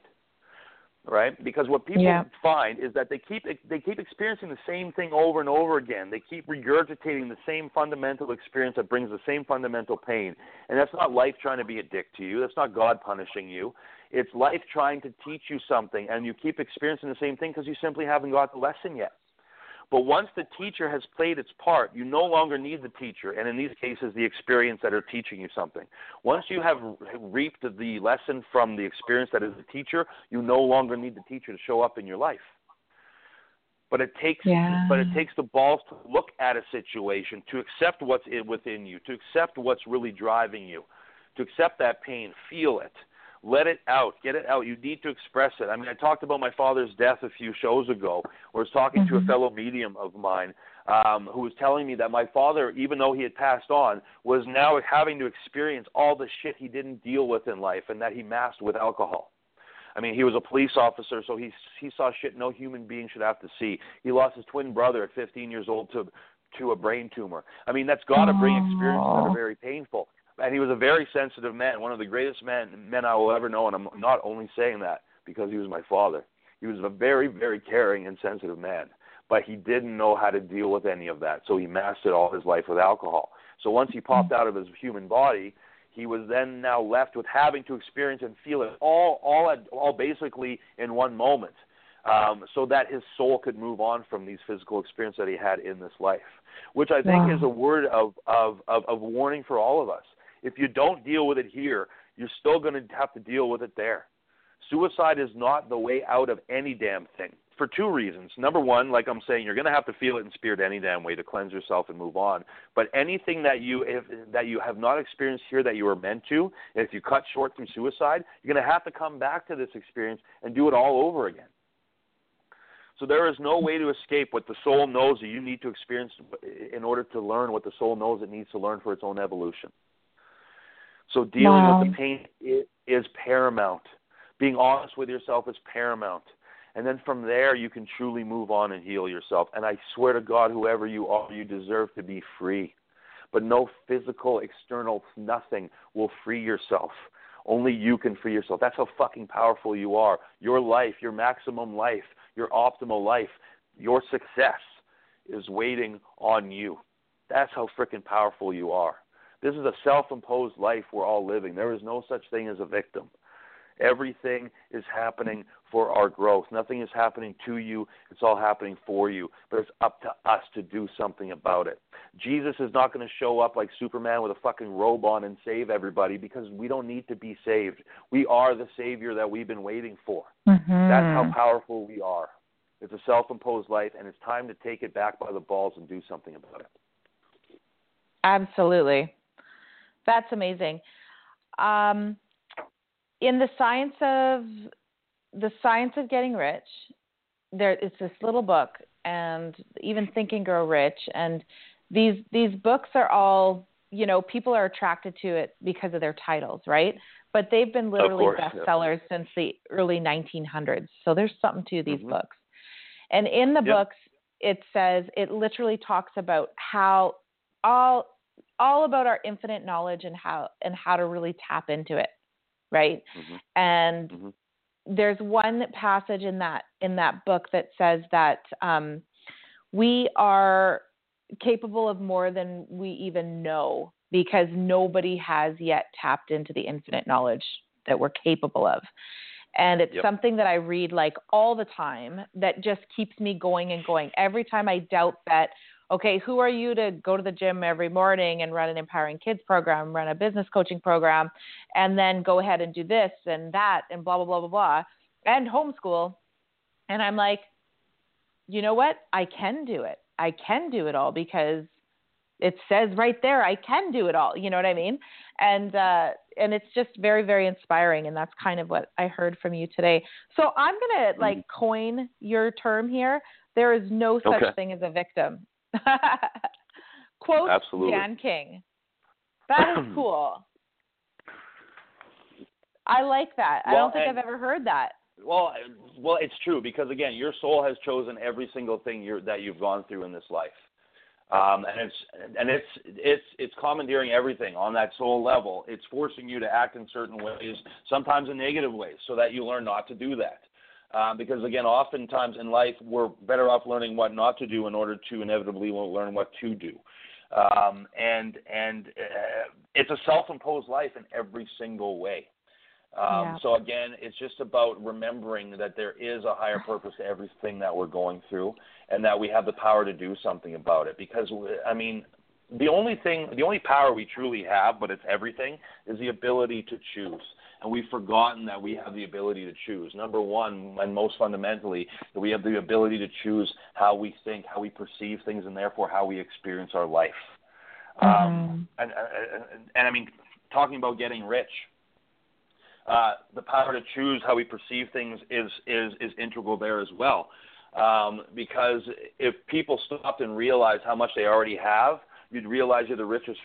Speaker 3: right? Because what people
Speaker 2: yeah.
Speaker 3: find is that they keep they keep experiencing the same thing over and over again. They keep regurgitating the same fundamental experience that brings the same fundamental pain. And that's not life trying to be a dick to you. That's not God punishing you. It's life trying to teach you something, and you keep experiencing the same thing because you simply haven't got the lesson yet. But once the teacher has played its part, you no longer need the teacher, and in these cases, the experience that are teaching you something. Once you have reaped the lesson from the experience that is the teacher, you no longer need the teacher to show up in your life. But it takes,
Speaker 2: yeah.
Speaker 3: but it takes the balls to look at a situation, to accept what's within you, to accept what's really driving you, to accept that pain, feel it, let it out. Get it out. You need to express it. I mean, I talked about my father's death a few shows ago. I was talking
Speaker 2: mm-hmm.
Speaker 3: to a fellow medium of mine um, who was telling me that my father, even though he had passed on, was now having to experience all the shit he didn't deal with in life and that he masked with alcohol. I mean, he was a police officer, so he he saw shit no human being should have to see. He lost his twin brother at 15 years old to to a brain tumor. I mean, that's got to bring experiences that are very painful and he was a very sensitive man, one of the greatest men men I will ever know. And I'm not only saying that because he was my father. He was a very, very caring and sensitive man, but he didn't know how to deal with any of that. So he mastered all his life with alcohol. So once he popped out of his human body, he was then now left with having to experience and feel it all, all, at, all basically in one moment, um, so that his soul could move on from these physical experiences that he had in this life, which I think
Speaker 2: wow.
Speaker 3: is a word of, of, of, of warning for all of us if you don't deal with it here, you're still going to have to deal with it there. Suicide is not the way out of any damn thing for two reasons. Number one, like I'm saying, you're going to have to feel it in spirit any damn way to cleanse yourself and move on. But anything that you if, that you have not experienced here that you were meant to, if you cut short through suicide, you're going to have to come back to this experience and do it all over again. So there is no way to escape what the soul knows that you need to experience in order to learn what the soul knows it needs to learn for its own evolution. So dealing
Speaker 2: wow.
Speaker 3: with the pain is paramount. Being honest with yourself is paramount. And then from there, you can truly move on and heal yourself. And I swear to God, whoever you are, you deserve to be free. But no physical, external, nothing will free yourself. Only you can free yourself. That's how fucking powerful you are. Your life, your maximum life, your optimal life, your success is waiting on you. That's how freaking powerful you are. This is a self imposed life we're all living. There is no such thing as a victim. Everything is happening for our growth. Nothing is happening to you, it's all happening for you. But it's up to us to do something about it. Jesus is not going to show up like Superman with a fucking robe on and save everybody because we don't need to be saved. We are the Savior that we've been waiting for.
Speaker 2: Mm-hmm.
Speaker 3: That's how powerful we are. It's a self imposed life, and it's time to take it back by the balls and do something about it.
Speaker 2: Absolutely. That's amazing. Um, in the science of the science of getting rich, there it's this little book, and even Think and Grow Rich, and these these books are all you know people are attracted to it because of their titles, right? But they've been literally
Speaker 3: course,
Speaker 2: bestsellers
Speaker 3: yeah.
Speaker 2: since the early 1900s. So there's something to these
Speaker 3: Mhm.
Speaker 2: books. And in the
Speaker 3: Yep.
Speaker 2: books, it says it literally talks about how all all about our infinite knowledge and how and how to really tap into it, right?
Speaker 3: Mhm.
Speaker 2: And
Speaker 3: Mhm.
Speaker 2: there's one passage in that in that book that says that um, we are capable of more than we even know because nobody has yet tapped into the infinite knowledge that we're capable of. And it's
Speaker 3: Yep.
Speaker 2: something that I read like all the time that just keeps me going and going. Every time I doubt that, okay, who are you to go to the gym every morning and run an empowering kids program, run a business coaching program, and then go ahead and do this and that and blah, blah, blah, blah, blah, and homeschool. And I'm like, you know what? I can do it. I can do it all because it says right there I can do it all. You know what I mean? And uh, and it's just very very inspiring, and that's kind of what I heard from you today. So I'm gonna
Speaker 3: Mm-hmm.
Speaker 2: like coin your term here. There is no such
Speaker 3: Okay.
Speaker 2: thing as a victim. Quote
Speaker 3: Absolutely.
Speaker 2: Dan King. That is cool. I like that. I don't think
Speaker 3: and-
Speaker 2: I've ever heard that.
Speaker 3: Well, well, it's true because again, your soul has chosen every single thing you're, that you've gone through in this life, um, and it's and it's it's it's commandeering everything on that soul level. It's forcing you to act in certain ways, sometimes in negative ways, so that you learn not to do that. Um, because again, oftentimes in life, we're better off learning what not to do in order to inevitably learn what to do. Um, and and uh, it's a self-imposed life in every single way. Um,
Speaker 2: Yeah.
Speaker 3: So again, it's just about remembering that there is a higher purpose to everything that we're going through, and that we have the power to do something about it. Because I mean, the only thing, the only power we truly have, but it's everything, is the ability to choose. And we've forgotten that we have the ability to choose. Number one, and most fundamentally, that we have the ability to choose how we think, how we perceive things, and therefore how we experience our life. Um, and, and, and, and I mean, talking about getting rich, uh, the power to choose how we perceive things is is is integral there as well. Um, because if people stopped and realized how much they already have, you'd realize you're the richest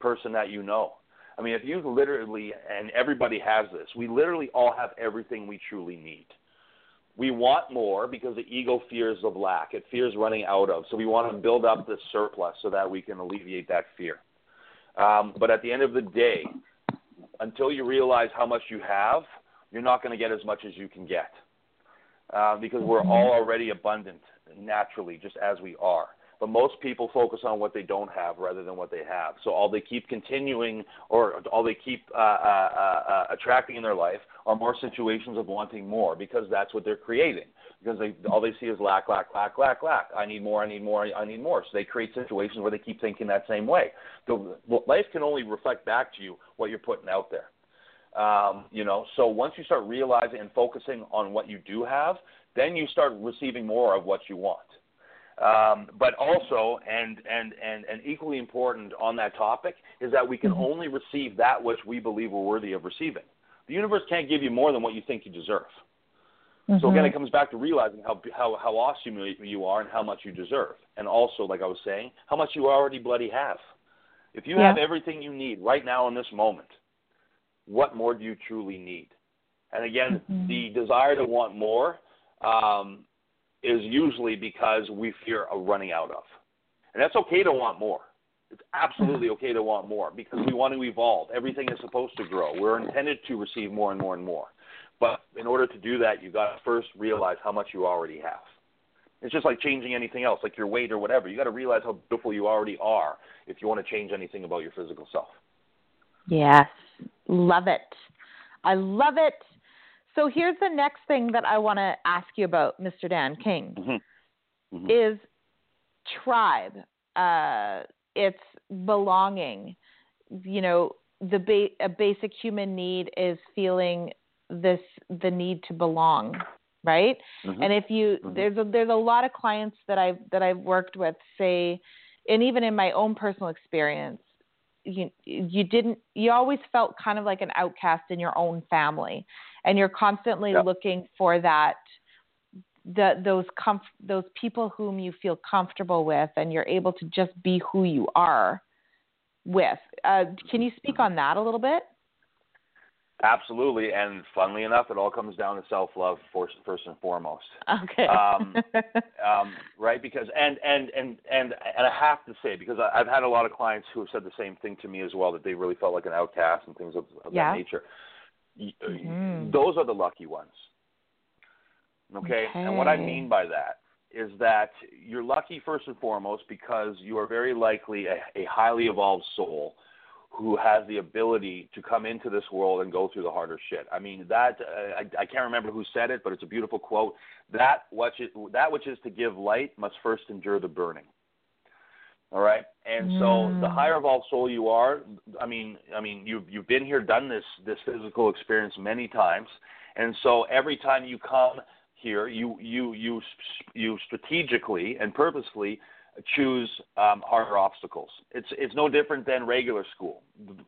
Speaker 3: person that you know. I mean, if you literally, and everybody has this, we literally all have everything we truly need. We want more because the ego fears of lack. It fears running out of. So we want to build up this surplus so that we can alleviate that fear. Um, but at the end of the day, until you realize how much you have, you're not going to get as much as you can get. Uh, because we're all already abundant naturally, just as we are. But most people focus on what they don't have rather than what they have. So all they keep continuing, or all they keep uh, uh, uh, attracting in their life, are more situations of wanting more because that's what they're creating. Because they all they see is lack, lack, lack, lack, lack. I need more. I need more. I need more. So they create situations where they keep thinking that same way. The, life can only reflect back to you what you're putting out there. Um, you know, so once you start realizing and focusing on what you do have, then you start receiving more of what you want. Um, but also, and, and, and, and equally important on that topic, is that we can only receive that which we believe we're worthy of receiving. The universe can't give you more than what you think you deserve. So again, it comes back to realizing how how how awesome you are and how much you deserve, and also, like I was saying, how much you already bloody have. If you
Speaker 2: Yeah.
Speaker 3: have everything you need right now in this moment, what more do you truly need? And again, the desire to want more um, is usually because we fear a running out of, and that's okay to want more. It's absolutely mm-hmm. okay to want more because we want to evolve. Everything is supposed to grow. We're intended to receive more and more and more. But in order to do that, you've got to first realize how much you already have. It's just like changing anything else, like your weight or whatever. You got to realize how beautiful you already are if you want to change anything about your physical self.
Speaker 2: Yes, love it. I love it. So here's the next thing that I want to ask you about, Mr. Dan King,
Speaker 3: Mm-hmm. Mm-hmm.
Speaker 2: is tribe. Uh, it's belonging. You know, the ba- a basic human need is feeling this the need to belong, right?
Speaker 3: Mhm.
Speaker 2: And if you
Speaker 3: Mhm.
Speaker 2: there's a, there's a lot of clients that I've that I've worked with say, and even in my own personal experience, you you didn't you always felt kind of like an outcast in your own family, and you're constantly
Speaker 3: Yep.
Speaker 2: looking for that the those comf- those people whom you feel comfortable with, and you're able to just be who you are with. Uh, can you speak on that a little bit?
Speaker 3: Absolutely, and funnily enough, it all comes down to self-love first, first and foremost.
Speaker 2: Okay.
Speaker 3: Um, um, right? Because and and and and and I have to say because I, I've had a lot of clients who have said the same thing to me as well that they really felt like an outcast and things of, of
Speaker 2: Yeah.
Speaker 3: that nature. Uh,
Speaker 2: Mhm.
Speaker 3: Those are the lucky ones. Okay? and what I mean by that is that you're lucky first and foremost because you are very likely a, a highly evolved soul who has the ability to come into this world and go through the harder shit. I mean that uh, I, I can't remember who said it, but it's a beautiful quote. That which is, that which is to give light must first endure the burning. All right, and so the
Speaker 2: Mm.
Speaker 3: higher evolved soul you are, I mean, I mean, you've you've been here, done this this physical experience many times, and so every time you come here, you you you you strategically and purposefully choose um, harder obstacles. It's it's no different than regular school.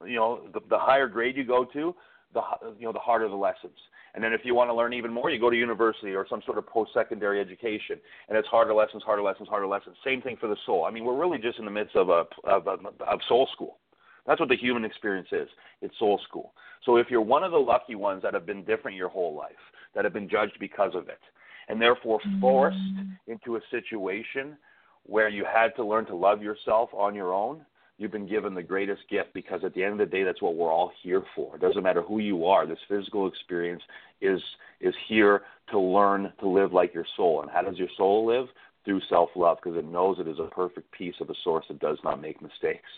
Speaker 3: You know, the, the higher grade you go to, the you know the harder the lessons. And then if you want to learn even more, you go to university or some sort of post-secondary education, and it's harder lessons, harder lessons, harder lessons. Same thing for the soul. I mean, we're really just in the midst of a of, a, of soul school. That's what the human experience is. It's soul school. So if you're one of the lucky ones that have been different your whole life, that have been judged because of it, and therefore forced mm. into a situation where you had to learn to love yourself on your own, you've been given the greatest gift because at the end of the day that's what we're all here for. It doesn't matter who you are. This physical experience is is here to learn to live like your soul. And how does your soul live? Through self-love because it knows it is a perfect piece of a source that does not make mistakes.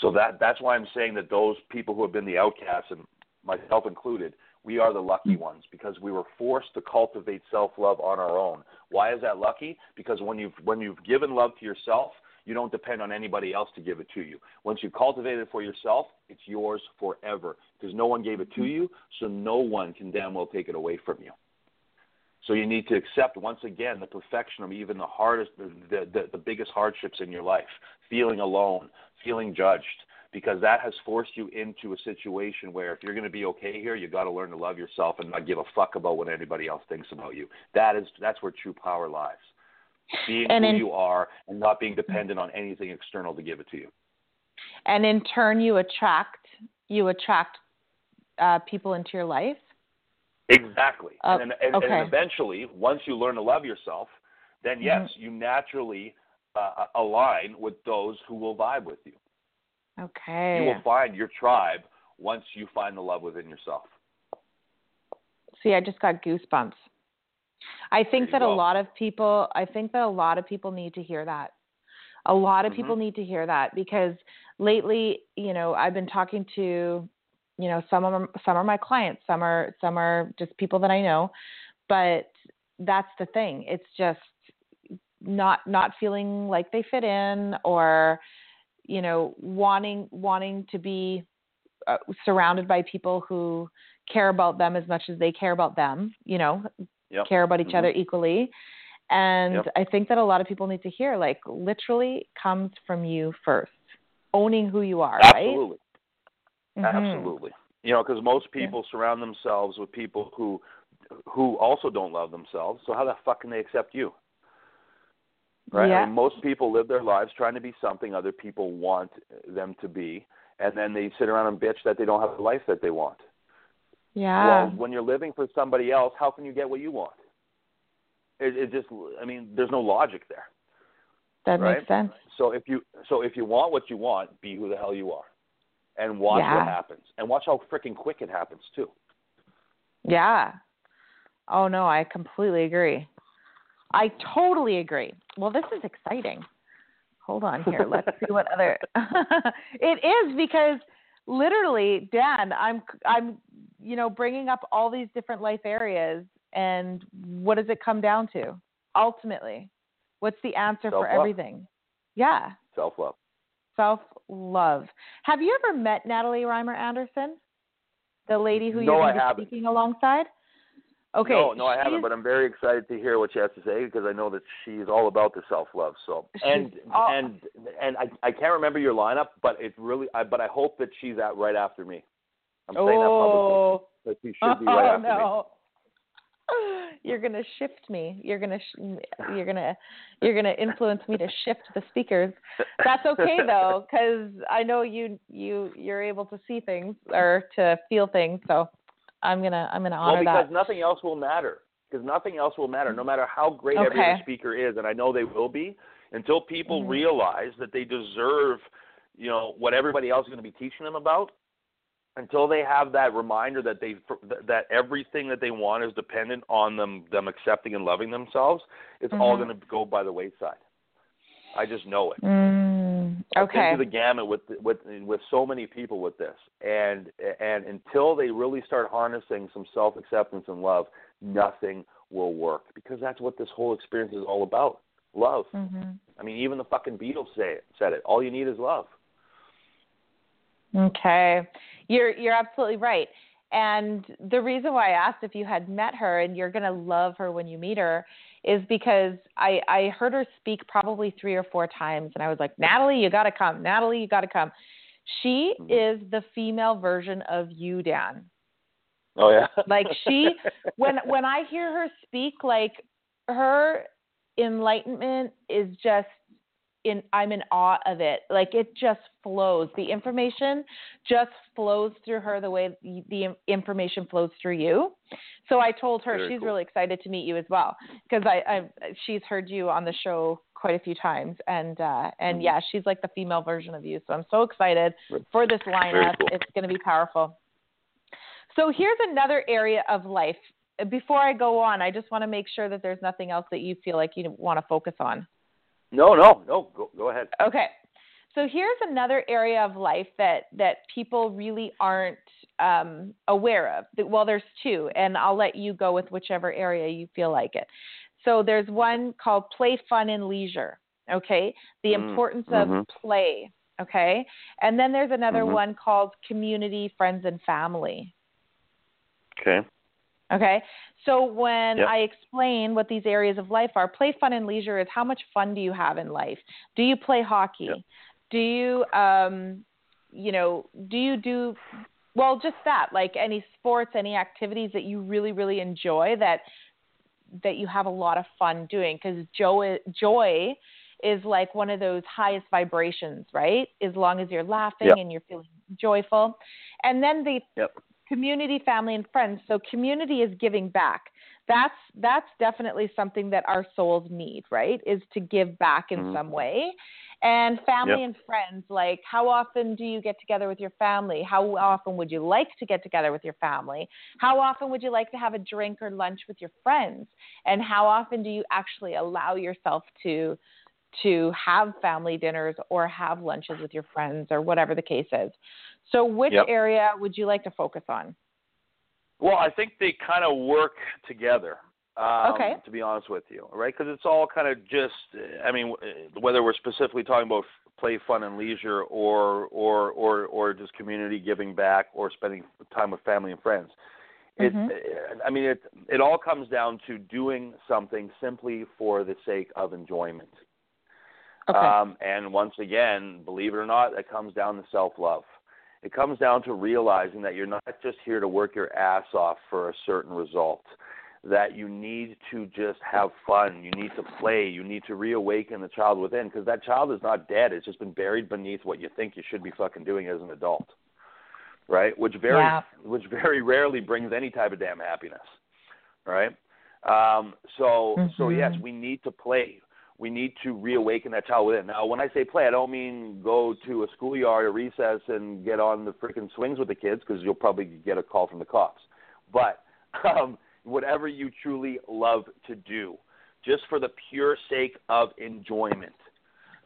Speaker 3: So that that's why I'm saying that those people who have been the outcasts and myself included, we are the lucky mm-hmm. ones because we were forced to cultivate self-love on our own. Why is that lucky? Because when you've when you've given love to yourself, you don't depend on anybody else to give it to you. Once you cultivate it for yourself, it's yours forever because no one gave it to mm-hmm. you, so no one can damn well take it away from you. So you need to accept once again the perfection of even the hardest, the, the, the biggest hardships in your life, feeling alone, feeling judged, because that has forced you into a situation where if you're going to be okay here, you got to learn to love yourself and not give a fuck about what anybody else thinks about you. That is that's where true power lies. Being
Speaker 2: And
Speaker 3: who
Speaker 2: in-
Speaker 3: you are and not being dependent on anything external to give it to you.
Speaker 2: and in turn you attract you attract uh, people into your life
Speaker 3: Exactly.
Speaker 2: Uh,
Speaker 3: and, and, and
Speaker 2: okay.
Speaker 3: then eventually, once you learn to love yourself, then yes,
Speaker 2: Mm-hmm.
Speaker 3: you naturally uh, align with those who will vibe with you.
Speaker 2: okay
Speaker 3: You will find your tribe once you find the love within yourself.
Speaker 2: see i just got goosebumps i think that a lot of people i think that a lot of people need to hear that. A lot of
Speaker 3: Mhm.
Speaker 2: people need to hear that because lately you know i've been talking to you know some of them, some are my clients some are some are just people that i know but that's the thing. It's just not not feeling like they fit in or you know wanting wanting to be uh, surrounded by people who care about them as much as they care about them you know
Speaker 3: Yep.
Speaker 2: care about each
Speaker 3: Mhm.
Speaker 2: other equally and
Speaker 3: Yep.
Speaker 2: i think that a lot of people need to hear like literally comes from you first owning who you are
Speaker 3: Absolutely.
Speaker 2: right.
Speaker 3: Absolutely. You know, because most people surround themselves with people who who also don't love themselves. So how the fuck can they accept you? Right?
Speaker 2: Yeah.
Speaker 3: I mean, most people live their lives trying to be something other people want them to be, and then they sit around and bitch that they don't have the life that they want.
Speaker 2: Yeah
Speaker 3: Well, when you're living for somebody else, how can you get what you want? It, it just, I mean, there's no logic there.
Speaker 2: that
Speaker 3: right?
Speaker 2: makes sense
Speaker 3: So if you, so if you want what you want, be who the hell you are, and watch
Speaker 2: Yeah.
Speaker 3: what happens, and watch how freaking quick it happens too.
Speaker 2: Yeah. Oh no, I completely agree. I totally agree. Well, this is exciting. Hold on here. Let's see what other. it is because literally, Dan, I'm I'm you know, bringing up all these different life areas, and what does it come down to ultimately? What's the answer
Speaker 3: Self-love.
Speaker 2: for everything? Yeah,
Speaker 3: Self love.
Speaker 2: self love. Have you ever met Natalie Reimer Anderson, the lady who
Speaker 3: No,
Speaker 2: you're going to be speaking alongside? Okay.
Speaker 3: No, no, I haven't, but I'm very excited to hear what she has to say because I know that she's all about the self love. So and
Speaker 2: all-
Speaker 3: and and I I can't remember your lineup, but it's really I but I hope that she's at right after me. I'm saying that publicly.
Speaker 2: oh,
Speaker 3: That she should be right
Speaker 2: oh
Speaker 3: after me.
Speaker 2: no. You're gonna shift me. You're gonna sh- you're gonna you're gonna influence me to shift the speakers. That's okay though, because I know you you you're able to see things or to feel things. So I'm gonna I'm gonna honor Well,
Speaker 3: because
Speaker 2: that.
Speaker 3: nothing else will matter. Because nothing else will matter, no matter how great every
Speaker 2: Okay.
Speaker 3: other speaker is, and I know they will be, until people
Speaker 2: Mhm.
Speaker 3: realize that they deserve, you know, what everybody else is going to be teaching them about. Until they have that reminder that they that everything that they want is dependent on them them accepting and loving themselves, it's all
Speaker 2: Mhm.
Speaker 3: going to go by the wayside. I just know it.
Speaker 2: Mm, okay.
Speaker 3: the gamut with with with so many people with this, and and until they really start harnessing some self acceptance and love, nothing will work because that's what this whole experience is all about. Love.
Speaker 2: hmm
Speaker 3: I mean, even the fucking Beatles say it, said it. All you need is love.
Speaker 2: Okay. You're you're absolutely right. And the reason why I asked if you had met her and you're going to love her when you meet her is because I I heard her speak probably 3 or 4 times and I was like, "Natalie, you got to come. Natalie, you got to come." She
Speaker 3: Mhm.
Speaker 2: is the female version of you, Dan.
Speaker 3: Oh yeah.
Speaker 2: Like she when when I hear her speak, like her enlightenment is just in I'm in awe of it. Like it just flows. The information just flows through her the way the, information flows through you. So I told her
Speaker 3: Very
Speaker 2: she's
Speaker 3: cool.
Speaker 2: really excited to meet you as well because I, I she's heard you on the show quite a few times and uh and
Speaker 3: Mhm.
Speaker 2: yeah, she's like the female version of you. So I'm so excited for this lineup.
Speaker 3: cool.
Speaker 2: It's going to be powerful. So here's another area of life. Before I go on, I just want to make sure that there's nothing else that you feel like you want to focus on.
Speaker 3: No, no, no. Go go ahead.
Speaker 2: Okay. So here's another area of life that that people really aren't um, aware of. Well, there's two, and I'll let you go with whichever area you feel like it. So there's one called play, fun, and leisure. Okay, the
Speaker 3: Mm,
Speaker 2: importance of
Speaker 3: mhm.
Speaker 2: play. Okay, and then there's another
Speaker 3: Mhm.
Speaker 2: one called community, friends, and family.
Speaker 3: Okay.
Speaker 2: Okay. So when
Speaker 3: Yep.
Speaker 2: I explain what these areas of life are, play, fun, and leisure is how much fun do you have in life? Do you play hockey?
Speaker 3: Yep.
Speaker 2: Do you, um, you know, do you do, well, just that, like any sports, any activities that you really, really enjoy that, that you have a lot of fun doing? Because joy, joy is like one of those highest vibrations, right? As long as you're laughing
Speaker 3: Yep.
Speaker 2: and you're feeling joyful. And then the
Speaker 3: Yep.
Speaker 2: Community, family, and friends. So community is giving back. That's that's definitely something that our souls need, right? Is to give back in
Speaker 3: Mhm.
Speaker 2: some way. And family
Speaker 3: Yep.
Speaker 2: and friends, like how often do you get together with your family? How often would you like to get together with your family? How often would you like to have a drink or lunch with your friends? And how often do you actually allow yourself to to have family dinners or have lunches with your friends or whatever the case is? So which
Speaker 3: Yep.
Speaker 2: area would you like to focus on?
Speaker 3: Well, I think they kind of work together. Um,
Speaker 2: Okay.
Speaker 3: To be honest with you, right? Because it's all kind of just. I mean, whether we're specifically talking about play, fun, and leisure, or or or or just community giving back, or spending time with family and friends. It,
Speaker 2: Mhm.
Speaker 3: I mean, it it all comes down to doing something simply for the sake of enjoyment.
Speaker 2: Okay.
Speaker 3: Um, and once again, believe it or not, it comes down to self love. It comes down to realizing that you're not just here to work your ass off for a certain result. That you need to just have fun. You need to play. You need to reawaken the child within because that child is not dead. It's just been buried beneath what you think you should be fucking doing as an adult, right? Which very,
Speaker 2: Yeah.
Speaker 3: which very rarely brings any type of damn happiness, right? Um, so, so
Speaker 2: Mhm.
Speaker 3: yes, we need to play we need to reawaken that child within. Now, when I say play, I don't mean go to a schoolyard or recess and get on the freaking swings with the kids because you'll probably get a call from the cops. But um, whatever you truly love to do, just for the pure sake of enjoyment.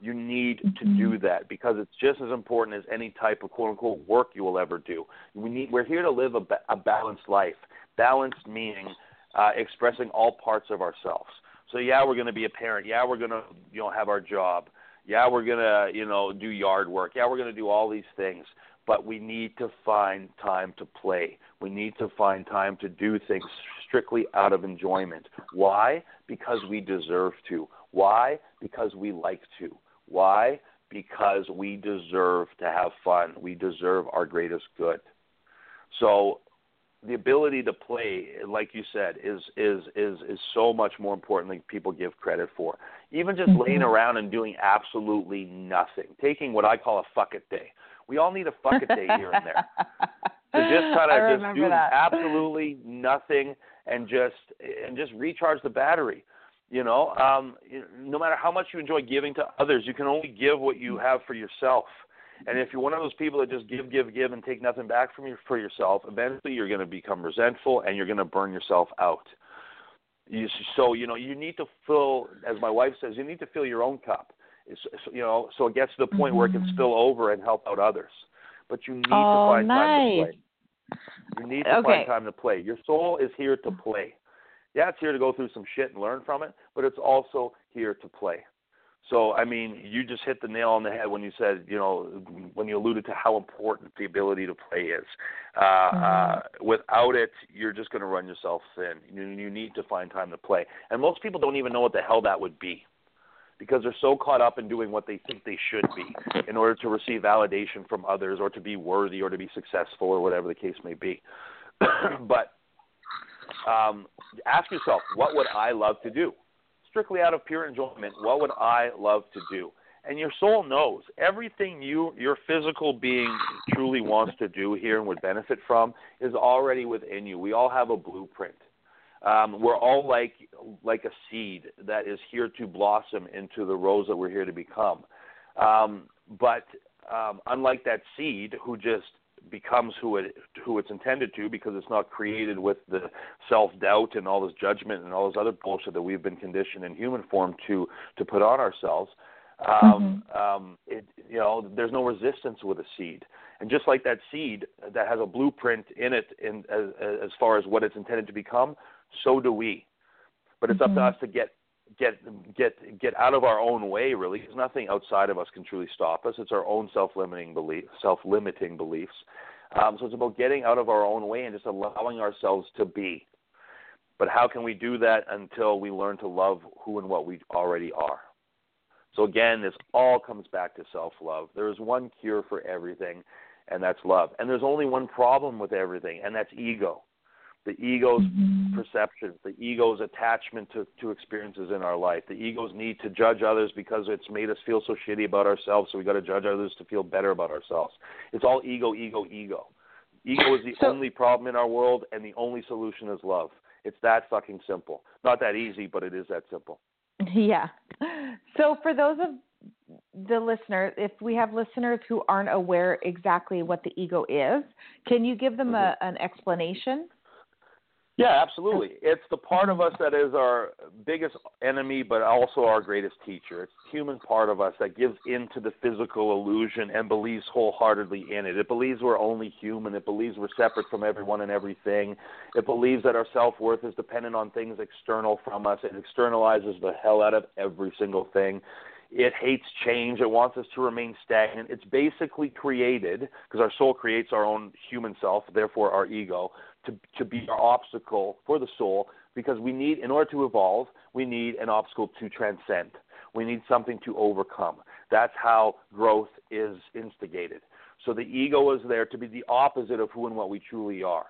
Speaker 3: You need to do
Speaker 2: Mm-hmm.
Speaker 3: that because it's just as important as any type of quote unquote work you will ever do. We need we're here to live a, a balanced life. Balanced meaning uh, expressing all parts of ourselves. So yeah, we're going to be a parent. Yeah, we're going to you know have our job. Yeah, we're going to you know do yard work. Yeah, we're going to do all these things. But we need to find time to play. We need to find time to do things strictly out of enjoyment. Why? Because we deserve to. Why? Because we like to. Why? Because we deserve to have fun. We deserve our greatest good. So the ability to play, like you said, is is is is so much more important than people give credit for. Even just laying
Speaker 2: Mhm.
Speaker 3: around and doing absolutely nothing, taking what I call a fuck it day. We all need a fuck it day here and there to just kind of just do
Speaker 2: that.
Speaker 3: absolutely nothing and just and just recharge the battery. You know, um, no matter how much you enjoy giving to others, you can only give what you have for yourself. And if you're one of those people that just give, give, give, and take nothing back from you for yourself, eventually you're going to become resentful and you're going to burn yourself out. You, so you know you need to fill, as my wife says, you need to fill your own cup. It's, you know, so it gets to the point where it can
Speaker 2: Mhm.
Speaker 3: spill over and help out others. But you need
Speaker 2: Oh,
Speaker 3: to find time to play. You need to
Speaker 2: Okay.
Speaker 3: find time to play. Your soul is here to play. Yeah, it's here to go through some shit and learn from it, but it's also here to play. So, I mean, you just hit the nail on the head when you said, you know, when you alluded to how important the ability to play is. Uh, uh, without it, you're just going to run yourself thin. You, you need to find time to play. And most people don't even know what the hell that would be because they're so caught up in doing what they think they should be in order to receive validation from others or to be worthy or to be successful or whatever the case may be. but um, ask yourself, what would I love to do? Strictly out of pure enjoyment, what would I love to do? And your soul knows everything you your physical being truly wants to do here and would benefit from is already within you. We all have a blueprint. Um, we're all like like a seed that is here to blossom into the rose that we're here to become. Um, but um, unlike that seed, who just becomes who it who it's intended to, because it's not created with the self doubt and all this judgment and all this other bullshit that we've been conditioned in human form to to put on ourselves. Um, um, it, you know, there's no resistance with a seed, and just like that seed that has a blueprint in it, in as, as far as what it's intended to become, so do we. But it's up to
Speaker 2: Mhm.
Speaker 3: us to get get get get out of our own way. Really, because nothing outside of us can truly stop us. It's our own self-limiting belief, self-limiting beliefs. Um, so it's about getting out of our own way and just allowing ourselves to be. But how can we do that until we learn to love who and what we already are? So again, this all comes back to self-love. There is one cure for everything, and that's love. And there's only one problem with everything, and that's ego. The ego's
Speaker 2: Mhm.
Speaker 3: perceptions, the ego's attachment to, to experiences in our life, the ego's need to judge others because it's made us feel so shitty about ourselves, so we got to judge others to feel better about ourselves. It's all ego, ego, ego. Ego is the
Speaker 2: So-
Speaker 3: only problem in our world, and the only solution is love. It's that fucking simple. Not that easy, but it is that simple.
Speaker 2: Yeah. So for those of the listener, if we have listeners who aren't aware exactly what the ego is, can you give them a, an explanation?
Speaker 3: Yeah, absolutely. It's the part of us that is our biggest enemy, but also our greatest teacher. It's the human part of us that gives in to the physical illusion and believes wholeheartedly in it. It believes we're only human. It believes we're separate from everyone and everything. It believes that our self worth is dependent on things external from us. It externalizes the hell out of every single thing. It hates change. It wants us to remain stagnant. It's basically created, because our soul creates our own human self, therefore our ego, to, to be our obstacle for the soul because we need, in order to evolve, we need an obstacle to transcend. We need something to overcome. That's how growth is instigated. So the ego is there to be the opposite of who and what we truly are.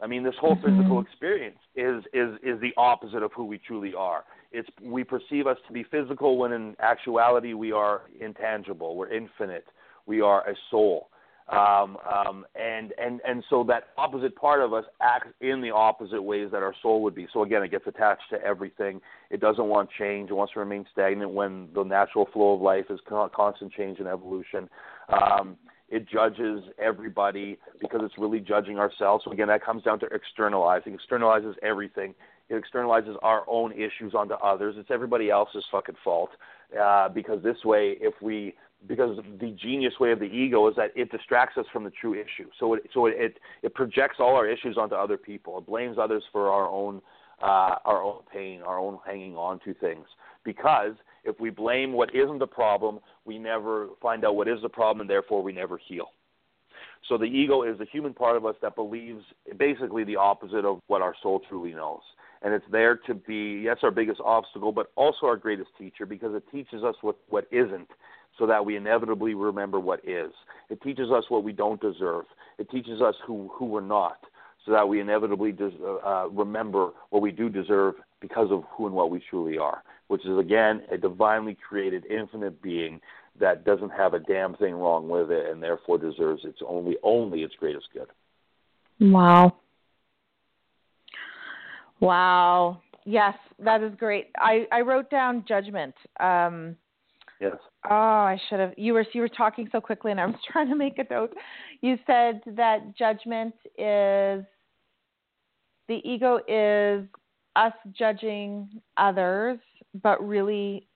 Speaker 3: I mean, this whole
Speaker 2: Mhm.
Speaker 3: physical experience is, is, is the opposite of who we truly are. It's, we perceive us to be physical when in actuality we are intangible, we're infinite, we are a soul. Um, um, and, and, and so that opposite part of us acts in the opposite ways that our soul would be. So again, it gets attached to everything. It doesn't want change. It wants to remain stagnant when the natural flow of life is constant change and evolution. Um, it judges everybody because it's really judging ourselves. So again, that comes down to externalizing. Externalizes everything It externalizes our own issues onto others. It's everybody else's fucking fault. Uh, because this way, if we because the genius way of the ego is that it distracts us from the true issue. So it so it it projects all our issues onto other people. It blames others for our own uh, our own pain, our own hanging on to things. Because if we blame what isn't the problem, we never find out what is the problem, and therefore we never heal. So the ego is the human part of us that believes basically the opposite of what our soul truly knows. And it's there to be, yes, our biggest obstacle, but also our greatest teacher because it teaches us what, what isn't so that we inevitably remember what is. It teaches us what we don't deserve. It teaches us who, who we're not so that we inevitably des- uh, remember what we do deserve because of who and what we truly are, which is, again, a divinely created, infinite being that doesn't have a damn thing wrong with it and therefore deserves its only, only its greatest good.
Speaker 2: Wow. Wow. Yes, that is great. I, I wrote down judgment. Um,
Speaker 3: Yes.
Speaker 2: Oh, I should have. You were you were talking so quickly, and I was trying to make a note. You said that judgment is the ego is us judging others, but really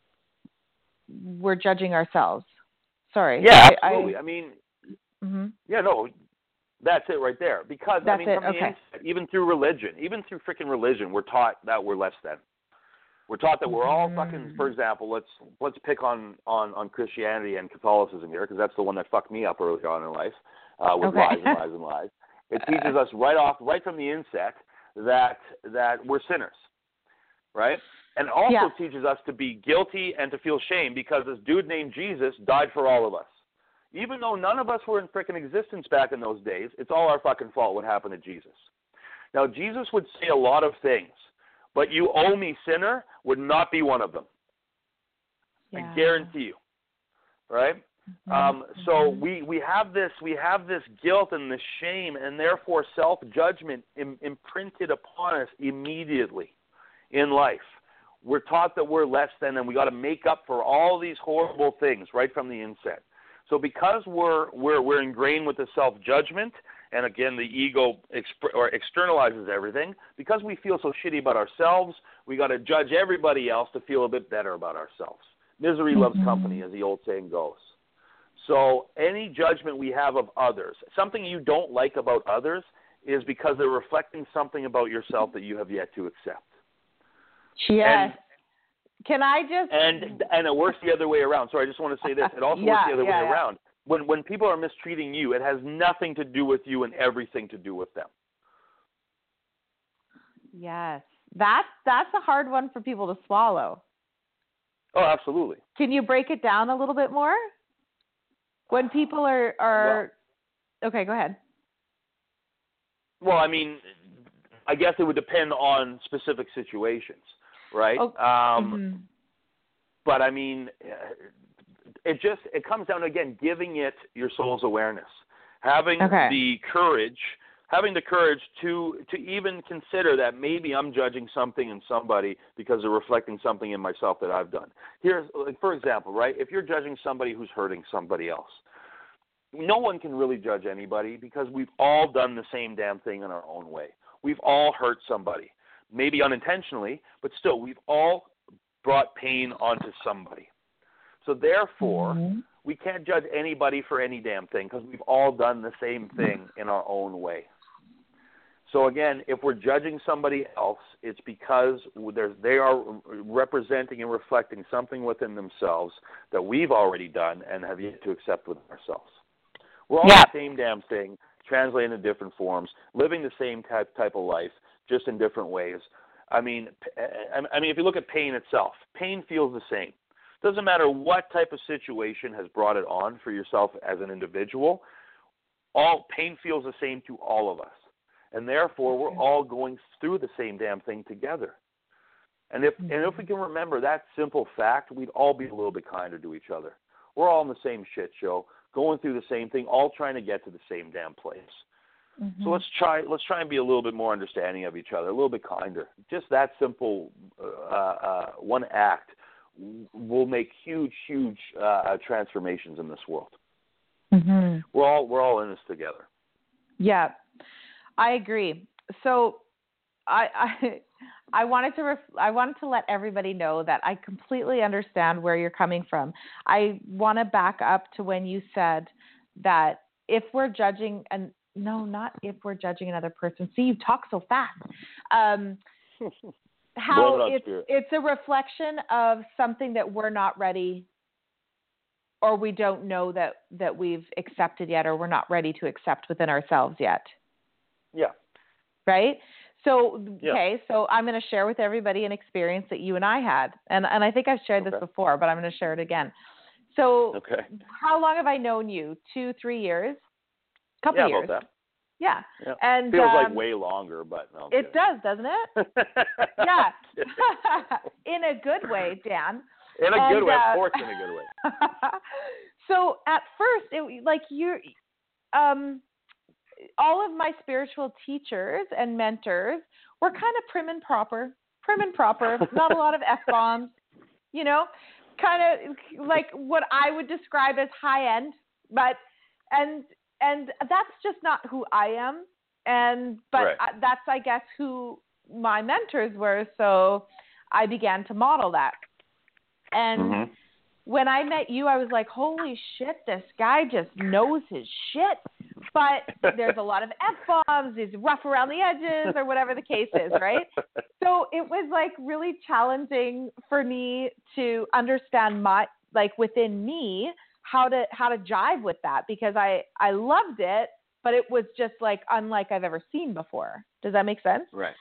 Speaker 2: we're judging ourselves. Sorry.
Speaker 3: Yeah,
Speaker 2: I,
Speaker 3: absolutely. I, I mean,
Speaker 2: mm-hmm.
Speaker 3: yeah, no, that's it right there. Because
Speaker 2: that's
Speaker 3: I mean,
Speaker 2: it. okay.
Speaker 3: even through religion, even through freaking religion, we're taught that we're less than. We're taught that we're all fucking. For
Speaker 2: Mm.
Speaker 3: example, let's let's pick on on on Christianity and Catholicism here because that's the one that fucked me up early on in life uh, with
Speaker 2: Okay.
Speaker 3: lies and lies and lies. It teaches us right off, right from the inset, that that we're sinners, right? And also
Speaker 2: Yeah.
Speaker 3: teaches us to be guilty and to feel shame because this dude named Jesus died for all of us. Even though none of us were in frickin' existence back in those days, it's all our fucking fault what happened to Jesus. Now Jesus would say a lot of things, but you owe me sinner would not be one of them.
Speaker 2: Yeah.
Speaker 3: I guarantee you. Right?
Speaker 2: Mhm.
Speaker 3: Um, so
Speaker 2: Mhm.
Speaker 3: we, we have this we have this guilt and this shame and therefore self judgment Im- imprinted upon us immediately in life. We're taught that we're less than and we got to make up for all these horrible things right from the inset. So because we're we're we're ingrained with the self judgment and again the ego exp- or externalizes everything because we feel so shitty about ourselves, we got to judge everybody else to feel a bit better about ourselves. Misery loves
Speaker 2: Mhm.
Speaker 3: company as the old saying goes. So any judgment we have of others, something you don't like about others, is because they're reflecting something about yourself that you have yet to accept.
Speaker 2: Yes. Can I just
Speaker 3: And and it works the other way around. so I just want to say this. It also
Speaker 2: Yeah,
Speaker 3: works the other
Speaker 2: yeah,
Speaker 3: way
Speaker 2: yeah.
Speaker 3: around. When when people are mistreating you, it has nothing to do with you and everything to do with them.
Speaker 2: Yes. That's that's a hard one for people to swallow.
Speaker 3: Oh, absolutely.
Speaker 2: Can you break it down a little bit more? When people are are Okay, go ahead.
Speaker 3: Well, I mean, I guess it would depend on specific situations, right?
Speaker 2: Oh,
Speaker 3: um,
Speaker 2: Mhm.
Speaker 3: but I mean, uh, it just it comes down to again giving it your soul's awareness, having
Speaker 2: Okay.
Speaker 3: the courage, having the courage to to even consider that maybe I'm judging something in somebody because they're reflecting something in myself that I've done. Here's like for example, right? If you're judging somebody who's hurting somebody else, no one can really judge anybody because we've all done the same damn thing in our own way. We've all hurt somebody, maybe unintentionally, but still, we've all brought pain onto somebody. So therefore,
Speaker 2: Mhm.
Speaker 3: we can't judge anybody for any damn thing because we've all done the same thing in our own way. So again, if we're judging somebody else, it's because they are representing and reflecting something within themselves that we've already done and have yet to accept within ourselves. We're all
Speaker 2: Yeah.
Speaker 3: the same damn thing, translated in different forms, living the same type type of life, just in different ways. I mean, I mean, if you look at pain itself, pain feels the same. Doesn't matter what type of situation has brought it on for yourself as an individual. All pain feels the same to all of us, and therefore we're all going through the same damn thing together. And if and if we can remember that simple fact, we'd all be a little bit kinder to each other. We're all in the same shit show, going through the same thing, all trying to get to the same damn place.
Speaker 2: Mhm.
Speaker 3: So let's try let's try and be a little bit more understanding of each other, a little bit kinder. Just that simple uh, uh, one act will make huge, huge uh, transformations in this world.
Speaker 2: Mhm.
Speaker 3: We're all we're all in this together.
Speaker 2: Yeah, I agree. So I I I wanted to ref- I wanted to let everybody know that I completely understand where you're coming from. I want to back up to when you said that if we're judging and no, not if we're judging another person. See, you talk so fast. Um, how it's
Speaker 3: spirit.
Speaker 2: it's a reflection of something that we're not ready or we don't know that that we've accepted yet or we're not ready to accept within ourselves yet
Speaker 3: Yeah.
Speaker 2: right so
Speaker 3: Yeah.
Speaker 2: okay so i'm going to share with everybody an experience that you and i had and and i think i've shared this before but i'm going to share it again so
Speaker 3: Okay.
Speaker 2: how long have i known you two three years couple
Speaker 3: yeah,
Speaker 2: years
Speaker 3: about that.
Speaker 2: Yeah
Speaker 3: Yeah.
Speaker 2: and
Speaker 3: Feels
Speaker 2: um,
Speaker 3: like way longer, but no.
Speaker 2: It does doesn't it yeah in a good way dan
Speaker 3: in a
Speaker 2: And,
Speaker 3: good way,
Speaker 2: uh,
Speaker 3: of course, in a good way.
Speaker 2: so at first, it like you're, um, all of my spiritual teachers and mentors were kind of prim and proper, prim and proper, not a lot of f bombs, you know, kind of like what I would describe as high end, but and and that's just not who I am, and but
Speaker 3: Right.
Speaker 2: I, that's I guess who my mentors were, so I began to model that. And
Speaker 3: Mhm.
Speaker 2: when I met you, I was like, holy shit, this guy just knows his shit. But there's a lot of F bombs, he's rough around the edges, or whatever the case is, right? So it was like really challenging for me to understand my, like within me, how to how to jive with that because I I loved it, but it was just like unlike I've ever seen before. Does that make sense?
Speaker 3: Right.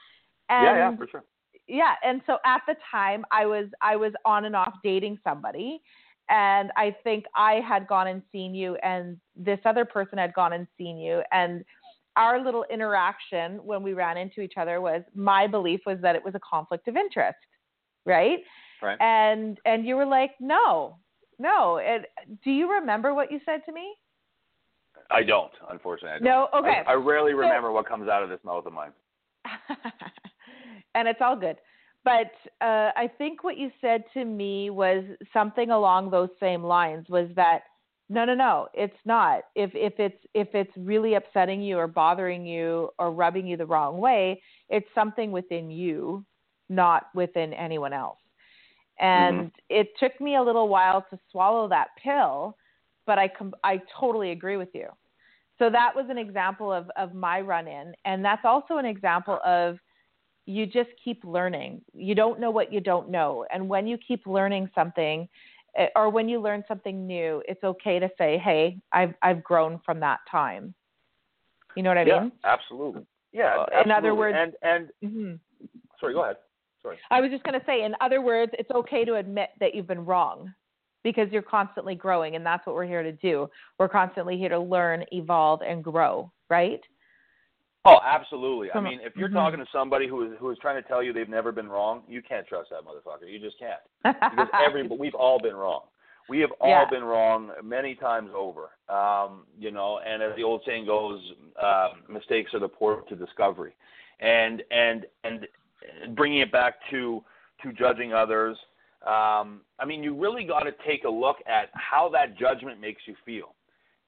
Speaker 2: And
Speaker 3: yeah, yeah, for sure.
Speaker 2: yeah and so at the time i was i was on and off dating somebody and i think i had gone and seen you and this other person had gone and seen you and our little interaction when we ran into each other was my belief was that it was a conflict of interest right
Speaker 3: Right.
Speaker 2: and and you were like no no and do you remember what you said to me
Speaker 3: I don't, unfortunately. I don't.
Speaker 2: no okay
Speaker 3: I, I rarely
Speaker 2: So-
Speaker 3: remember what comes out of this mouth of mine.
Speaker 2: and it's all good. But uh, I think what you said to me was something along those same lines. Was that no, no, no? It's not. If if it's if it's really upsetting you or bothering you or rubbing you the wrong way, it's something within you, not within anyone else. And it took me a little while to swallow that pill, but I com- I totally agree with you. So that was an example of of my run in, and that's also an example of you just keep learning. You don't know what you don't know. And when you keep learning something eh, or when you learn something new, it's okay to say, "Hey, I've I've grown from that time." You know what I
Speaker 3: yeah,
Speaker 2: mean?
Speaker 3: absolutely. Yeah.
Speaker 2: Uh, in other words-
Speaker 3: and and
Speaker 2: hmm
Speaker 3: sorry, go ahead. Sorry.
Speaker 2: I was just going to say, in other words, it's okay to admit that you've been wrong because you're constantly growing, and that's what we're here to do. We're constantly here to learn, evolve, and grow, right?
Speaker 3: Oh, absolutely. I mean, if you're
Speaker 2: mhm.
Speaker 3: talking to somebody who is who is trying to tell you they've never been wrong, you can't trust that motherfucker. You just can't. Because every we've all been wrong. We have all
Speaker 2: Yeah.
Speaker 3: been wrong many times over. Um, you know, and as the old saying goes, uh, mistakes are the port to discovery. And and and bringing it back to to judging others. Um, I mean, you really got to take a look at how that judgment makes you feel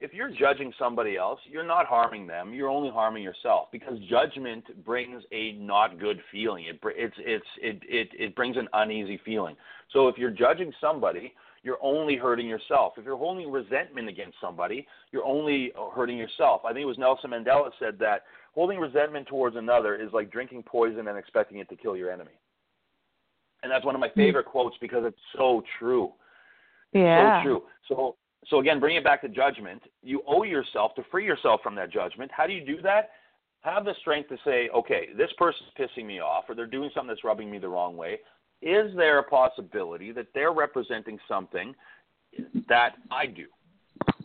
Speaker 3: if you're judging somebody else, you're not harming them. You're only harming yourself because judgment brings a not good feeling. It it's it's it it it brings an uneasy feeling. So if you're judging somebody, you're only hurting yourself. If you're holding resentment against somebody, you're only hurting yourself. I think it was Nelson Mandela said that holding resentment towards another is like drinking poison and expecting it to kill your enemy. And that's one of my hmm. favorite quotes because it's so true
Speaker 2: yeah.
Speaker 3: so true. So so again, bring it back to judgment. You owe yourself to free yourself from that judgment. How do you do that? Have the strength to say, okay, this person's pissing me off, or they're doing something that's rubbing me the wrong way. Is there a possibility that they're representing something that I do?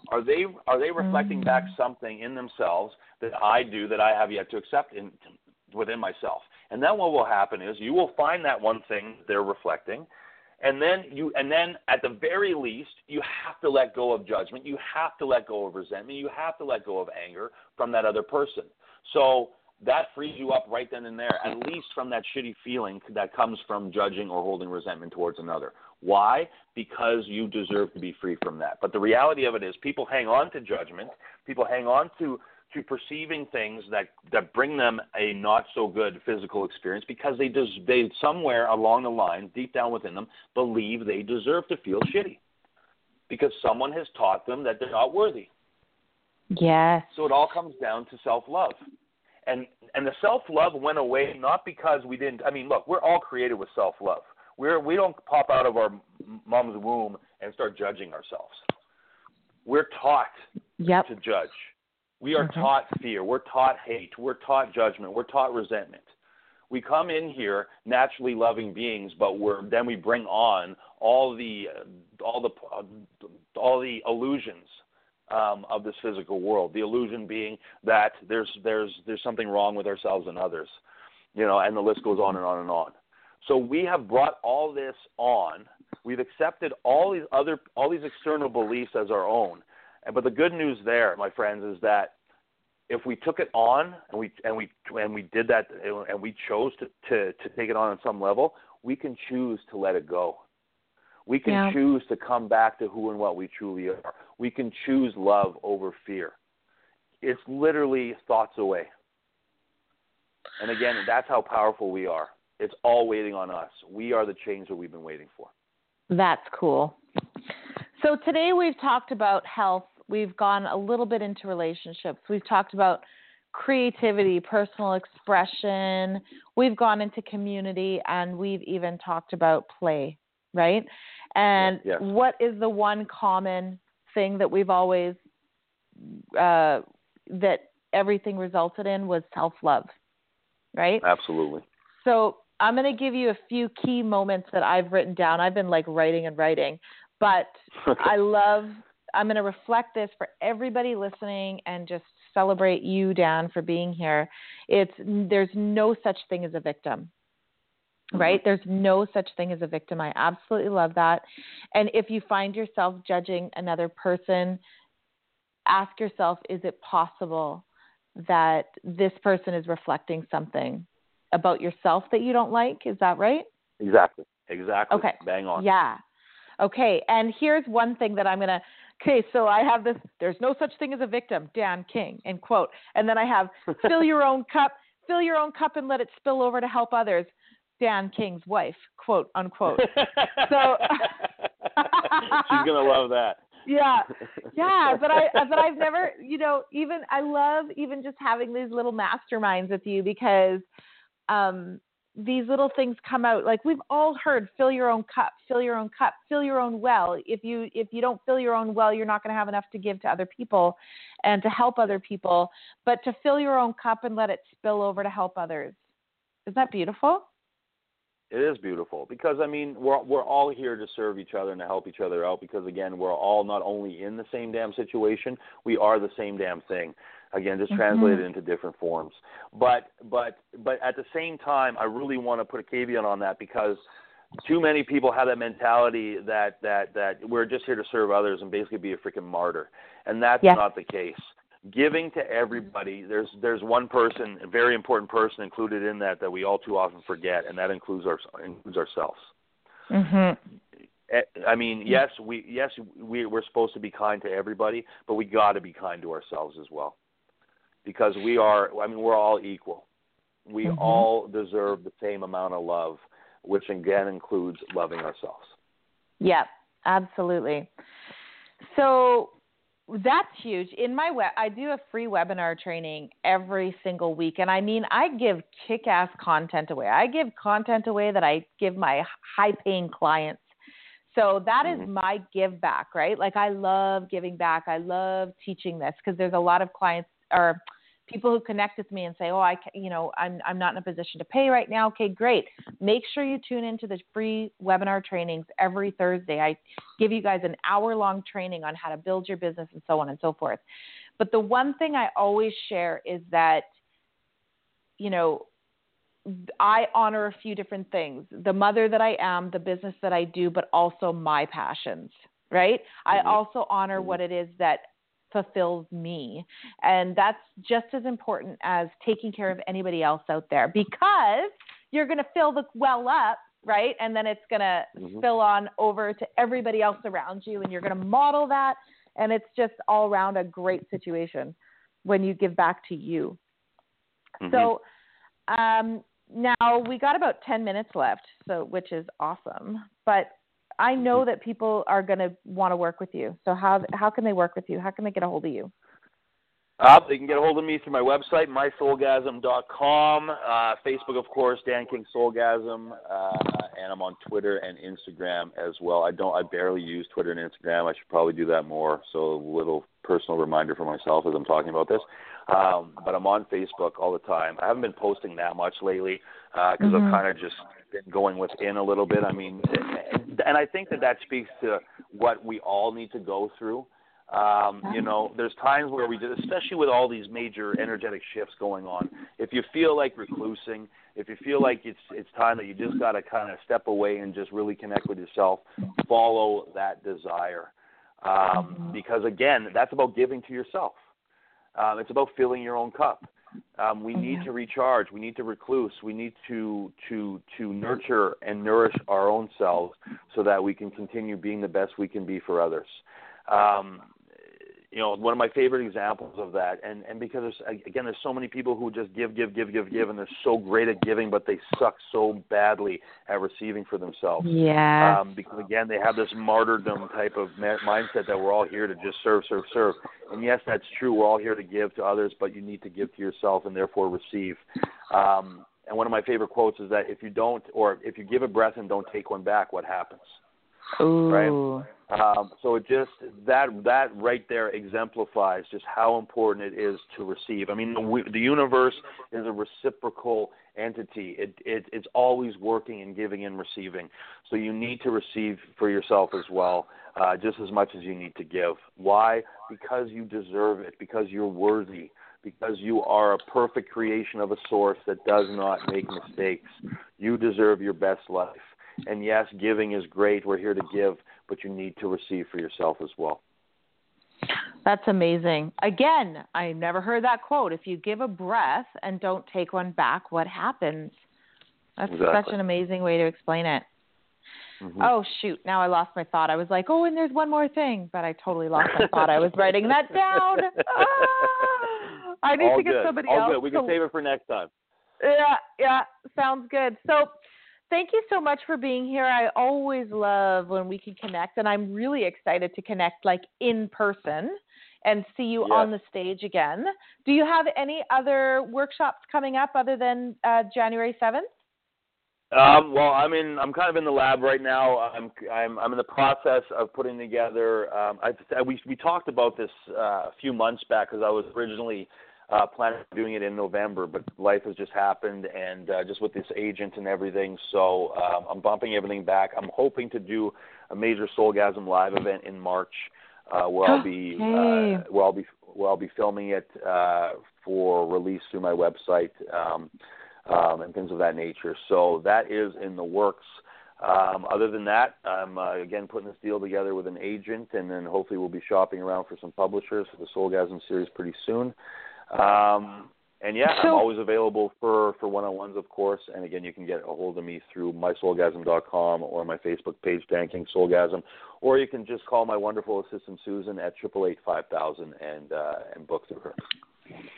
Speaker 3: Are they are they reflecting back mm. something in themselves that I do that I have yet to accept in within myself? And then what will happen is you will find that one thing they're reflecting, and then you and then at the very least you have to let go of judgment. You have to let go of resentment. You have to let go of anger from that other person. So that frees you up right then and there at least from that shitty feeling that comes from judging or holding resentment towards another why because you deserve to be free from that but the reality of it is people hang on to judgment people hang on to to perceiving things that that bring them a not so good physical experience because they des- they somewhere along the line deep down within them believe they deserve to feel shitty because someone has taught them that they're not worthy.
Speaker 2: Yes.
Speaker 3: So it all comes down to self-love. And and the self-love went away not because we didn't I mean look, we're all created with self-love. We're we don't pop out of our mom's womb and start judging ourselves. We're taught
Speaker 2: yep.
Speaker 3: to judge. We are mm-hmm. taught fear. We're taught hate. We're taught judgment. We're taught resentment. We come in here naturally loving beings, but we're then we bring on all the all the all the illusions um, of this physical world. The illusion being that there's there's there's something wrong with ourselves and others, you know, and the list goes on and on and on. So we have brought all this on. We've accepted all these other all these external beliefs as our own, but the good news there, my friends, is that if we took it on and we and we and we did that and we chose to to, to take it on on some level, we can choose to let it go. We can yeah. choose to come back to who and what we truly are. We can choose love over fear. It's literally thoughts away. And again, that's how powerful we are. It's all waiting on us. We are the change that we've been waiting for.
Speaker 2: That's cool. So today we've talked about health We've gone a little bit into relationships. We've talked about creativity, personal expression. We've gone into community and we've even talked about play, right? And
Speaker 3: yes.
Speaker 2: what is the one common thing that we've always uh, that everything resulted in was self love, right?
Speaker 3: Absolutely.
Speaker 2: So I'm going to give you a few key moments that I've written down. I've been like writing and writing, but I love I'm going to reflect this for everybody listening and just celebrate you, Dan, for being here. It's there's no such thing as a victim. Mm-hmm. Right? There's no such thing as a victim. I absolutely love that. And if you find yourself judging another person, ask yourself is it possible that this person is reflecting something about yourself that you don't like? Is that right?
Speaker 3: Exactly. Exactly.
Speaker 2: Okay.
Speaker 3: Bang on.
Speaker 2: Yeah. Okay. And here's one thing that I'm going to Okay, so I have this there's no such thing as a victim, Dan King, end quote. And then I have fill your own cup, fill your own cup and let it spill over to help others. Dan King's wife, quote unquote. So
Speaker 3: She's gonna love that.
Speaker 2: Yeah. Yeah. But I but I've never you know, even I love even just having these little masterminds with you because um these little things come out like we've all heard fill your own cup fill your own cup fill your own well. If you if you don't fill your own well you're not going to have enough to give to other people and to help other people but to fill your own cup and let it spill over to help others. Isn't that beautiful?
Speaker 3: It is beautiful because I mean we're we're all here to serve each other and to help each other out because again we're all not only in the same damn situation we are the same damn thing again just mm-hmm. translated into different forms. But but but at the same time i really want to put a caveat on that because too many people have that mentality that that that we're just here to serve others and basically be a freaking martyr. And that's
Speaker 2: yes.
Speaker 3: not the case. Giving to everybody there's there's one person a very important person included in that that we all too often forget and that includes our includes ourselves.
Speaker 2: Mhm
Speaker 3: I mean, yes, we yes we we're supposed to be kind to everybody, but we got to be kind to ourselves as well because we are I mean we're all equal. We mm-hmm. all deserve the same amount of love, which again includes loving ourselves.
Speaker 2: Yeah, absolutely. So that's huge. In my web, I do a free webinar training every single week, and I mean, I give kick-ass content away. I give content away that I give my high-paying clients. So that is mm-hmm. my give back, right? Like I love giving back. I love teaching this because there's a lot of clients or people who connect with me and say, "Oh, I, you know, I'm I'm not in a position to pay right now." Okay, great. Make sure you tune into the free webinar trainings every Thursday. I give you guys an hour-long training on how to build your business and so on and so forth. But the one thing I always share is that, you know, I honor a few different things the mother that I am, the business that I do, but also my passions, right? Mm-hmm. I also honor mm-hmm. what it is that fulfills me. And that's just as important as taking care of anybody else out there because you're going to fill the well up, right? And then it's going to mm-hmm. spill on over to everybody else around you and you're going to model that. And it's just all around a great situation. when you give back to you.
Speaker 3: Mhm.
Speaker 2: So um, now we got about 10 minutes left, so which is awesome. But I know
Speaker 3: Mm-hmm.
Speaker 2: that people are going to want to work with you. So how how can they work with you? How can they get a hold of you?
Speaker 3: Uh, they can get a hold of me through my website, mysoulgasm.com. Uh, Facebook, of course, Dan King Soulgasm, uh, and I'm on Twitter and Instagram as well. I don't, I barely use Twitter and Instagram. I should probably do that more. So a little personal reminder for myself as I'm talking about this. Um, but I'm on Facebook all the time. I haven't been posting that much lately because
Speaker 2: Mhm.
Speaker 3: I've kind of just been going within a little bit. I mean, and I think that that speaks to what we all need to go through. Um, you know, there's times where we, do, especially with all these major energetic shifts going on. If you feel like reclusing, if you feel like it's it's time that you just got to kind of step away and just really connect with yourself, follow that desire, um, because again, that's about giving to yourself. Um, it's about filling your own cup. Um, we need to recharge. We need to recluse. We need to to to nurture and nourish our own selves so that we can continue being the best we can be for others. Um, you know, one of my favorite examples of that, and and because there's again, there's so many people who just give, give, give, give, give, and they're so great at giving, but they suck so badly at receiving for themselves.
Speaker 2: Yeah.
Speaker 3: Um, because again, they have this martyrdom type of ma- mindset that we're all here to just serve, serve, serve. And yes, that's true. We're all here to give to others, but you need to give to yourself and therefore receive. Um, and one of my favorite quotes is that if you don't, or if you give a breath and don't take one back, what happens?
Speaker 2: Ooh.
Speaker 3: right? Um, so it just that that right there exemplifies just how important it is to receive. I mean, the, the universe is a reciprocal entity. It, it it's always working and giving and receiving. So you need to receive for yourself as well, uh, just as much as you need to give. Why? Because you deserve it. Because you're worthy. Because you are a perfect creation of a source that does not make mistakes. You deserve your best life. And yes, giving is great. We're here to give, but you need to receive for yourself as well.
Speaker 2: That's amazing. Again, I never heard that quote. If you give a breath and don't take one back, what happens? That's such an amazing way to explain it.
Speaker 3: Mhm.
Speaker 2: Oh shoot! Now I lost my thought. I was like, oh, and there's one more thing, but I totally lost my thought. I was writing that down. Ah! I need
Speaker 3: All
Speaker 2: to get
Speaker 3: good.
Speaker 2: somebody
Speaker 3: All
Speaker 2: else.
Speaker 3: good. We can save it for next time.
Speaker 2: Yeah, yeah, sounds good. So, thank you so much for being here. I always love when we can connect, and I'm really excited to connect like in person and see you
Speaker 3: Yes.
Speaker 2: on the stage again. Do you have any other workshops coming up other than uh, January 7th?
Speaker 3: Um, well, I'm in. I'm kind of in the lab right now. I'm. I'm. I'm in the process of putting together. Um, I, we we talked about this uh, a few months back because I was originally uh, planning on doing it in November, but life has just happened, and uh, just with this agent and everything, so um, I'm bumping everything back. I'm hoping to do a major Soulgasm live event in March, uh, where I'll be
Speaker 2: Okay.
Speaker 3: uh, where I'll be where I'll be filming it uh, for release through my website. Um, um, and things of that nature. So that is in the works. Um, other than that, I'm uh, again putting this deal together with an agent, and then hopefully we'll be shopping around for some publishers for the Soulgasm series pretty soon. Um, and yeah, I'm always available for for one-on-ones, of course. And again, you can get a hold of me through mysoulgasm.com or my Facebook page, Dan King Soulgasm, or you can just call my wonderful assistant Susan at triple eight five thousand and uh, and book through her.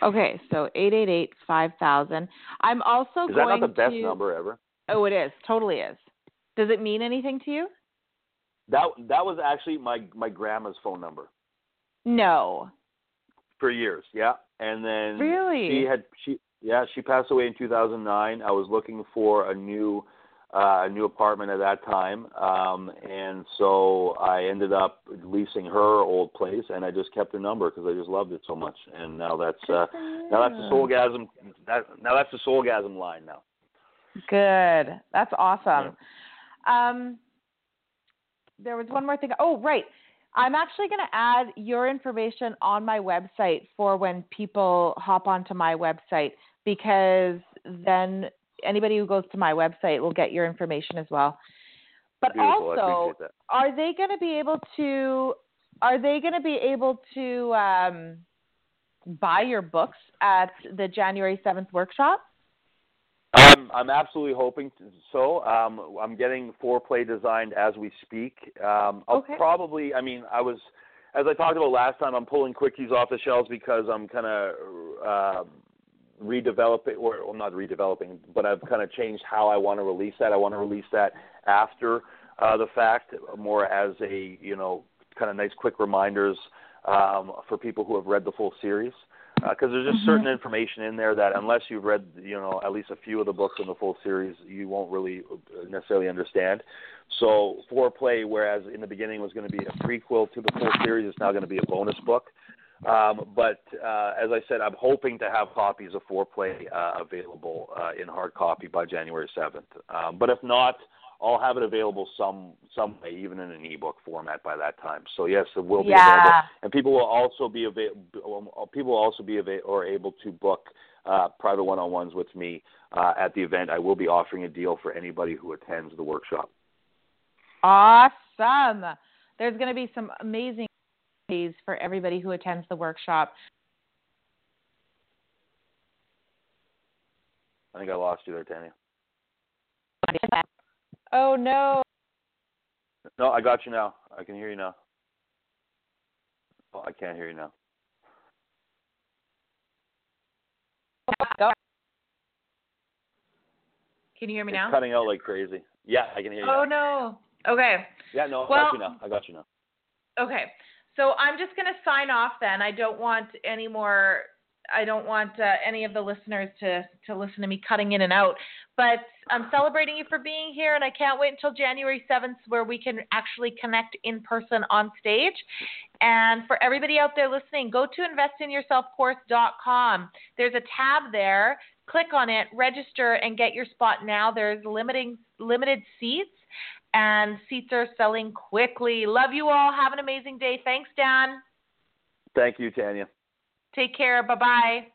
Speaker 2: Okay, so eight eight eight five thousand. I'm also
Speaker 3: Is that not the best
Speaker 2: to.
Speaker 3: number ever?
Speaker 2: Oh, it is. Totally is. Does it mean anything to you?
Speaker 3: That that was actually my my grandma's phone number.
Speaker 2: No.
Speaker 3: For years. Yeah, and then
Speaker 2: Really?
Speaker 3: she had she yeah she passed away in 2009. I was looking for a new uh, a new apartment at that time, um, and so I ended up leasing her old place, and I just kept her number because I just loved it so much. And now that's uh, now that's the soulgasm that now that's the soulgasm line now.
Speaker 2: Good. That's awesome. Um, there was one more thing. Oh, right. I'm actually going to add your information on my website for when people hop onto my website because then anybody who goes to my website will get your information as well. But
Speaker 3: Beautiful.
Speaker 2: Also, are they going to be able to are they going to be able to um, buy your books at the January 7th workshop?
Speaker 3: I'm I'm absolutely hoping to, so. Um, I'm getting foreplay designed as we speak. Um, I'll
Speaker 2: Okay.
Speaker 3: probably. I mean, I was as I talked about last time, I'm pulling quickies off the shelves because I'm kind of uh, redeveloping, or well, not redeveloping, but I've kind of changed how I want to release that. I want to release that after uh, the fact, more as a you know kind of nice quick reminders um, for people who have read the full series. Because uh, there's just mm-hmm. certain information in there that unless you've read, you know, at least a few of the books in the full series, you won't really necessarily understand. So foreplay, whereas in the beginning was going to be a prequel to the full series, it's now going to be a bonus book. Um, but uh, as I said, I'm hoping to have copies of foreplay uh, available uh, in hard copy by January 7th. Um, but if not, I'll have it available some some way, even in an ebook format by that time. So yes, it will be
Speaker 2: yeah.
Speaker 3: available, and people will also be available. People will also be ava- or able to book uh, private one-on-ones with me uh, at the event. I will be offering a deal for anybody who attends the workshop.
Speaker 2: Awesome. There's going to be some amazing days for everybody who attends the workshop.
Speaker 3: I think I lost you there, Tanya.
Speaker 2: Oh no.
Speaker 3: No, I got you now. I can hear you now. Oh, I can't hear you now.
Speaker 2: Can you hear me
Speaker 3: it's
Speaker 2: now?
Speaker 3: Cutting out like crazy. Yeah, I can hear you.
Speaker 2: Oh
Speaker 3: now.
Speaker 2: no. Okay.
Speaker 3: Yeah, no, I
Speaker 2: well,
Speaker 3: got you now. I got you now.
Speaker 2: Okay. So I'm just going to sign off then. I don't want any more I don't want uh, any of the listeners to to listen to me cutting in and out. But I'm celebrating you for being here, and I can't wait until January 7th, where we can actually connect in person on stage. And for everybody out there listening, go to investinyourselfcourse.com. There's a tab there. Click on it, register, and get your spot now. There's limiting limited seats, and seats are selling quickly. Love you all. Have an amazing day. Thanks, Dan.
Speaker 3: Thank you, Tanya.
Speaker 2: Take care. Bye bye.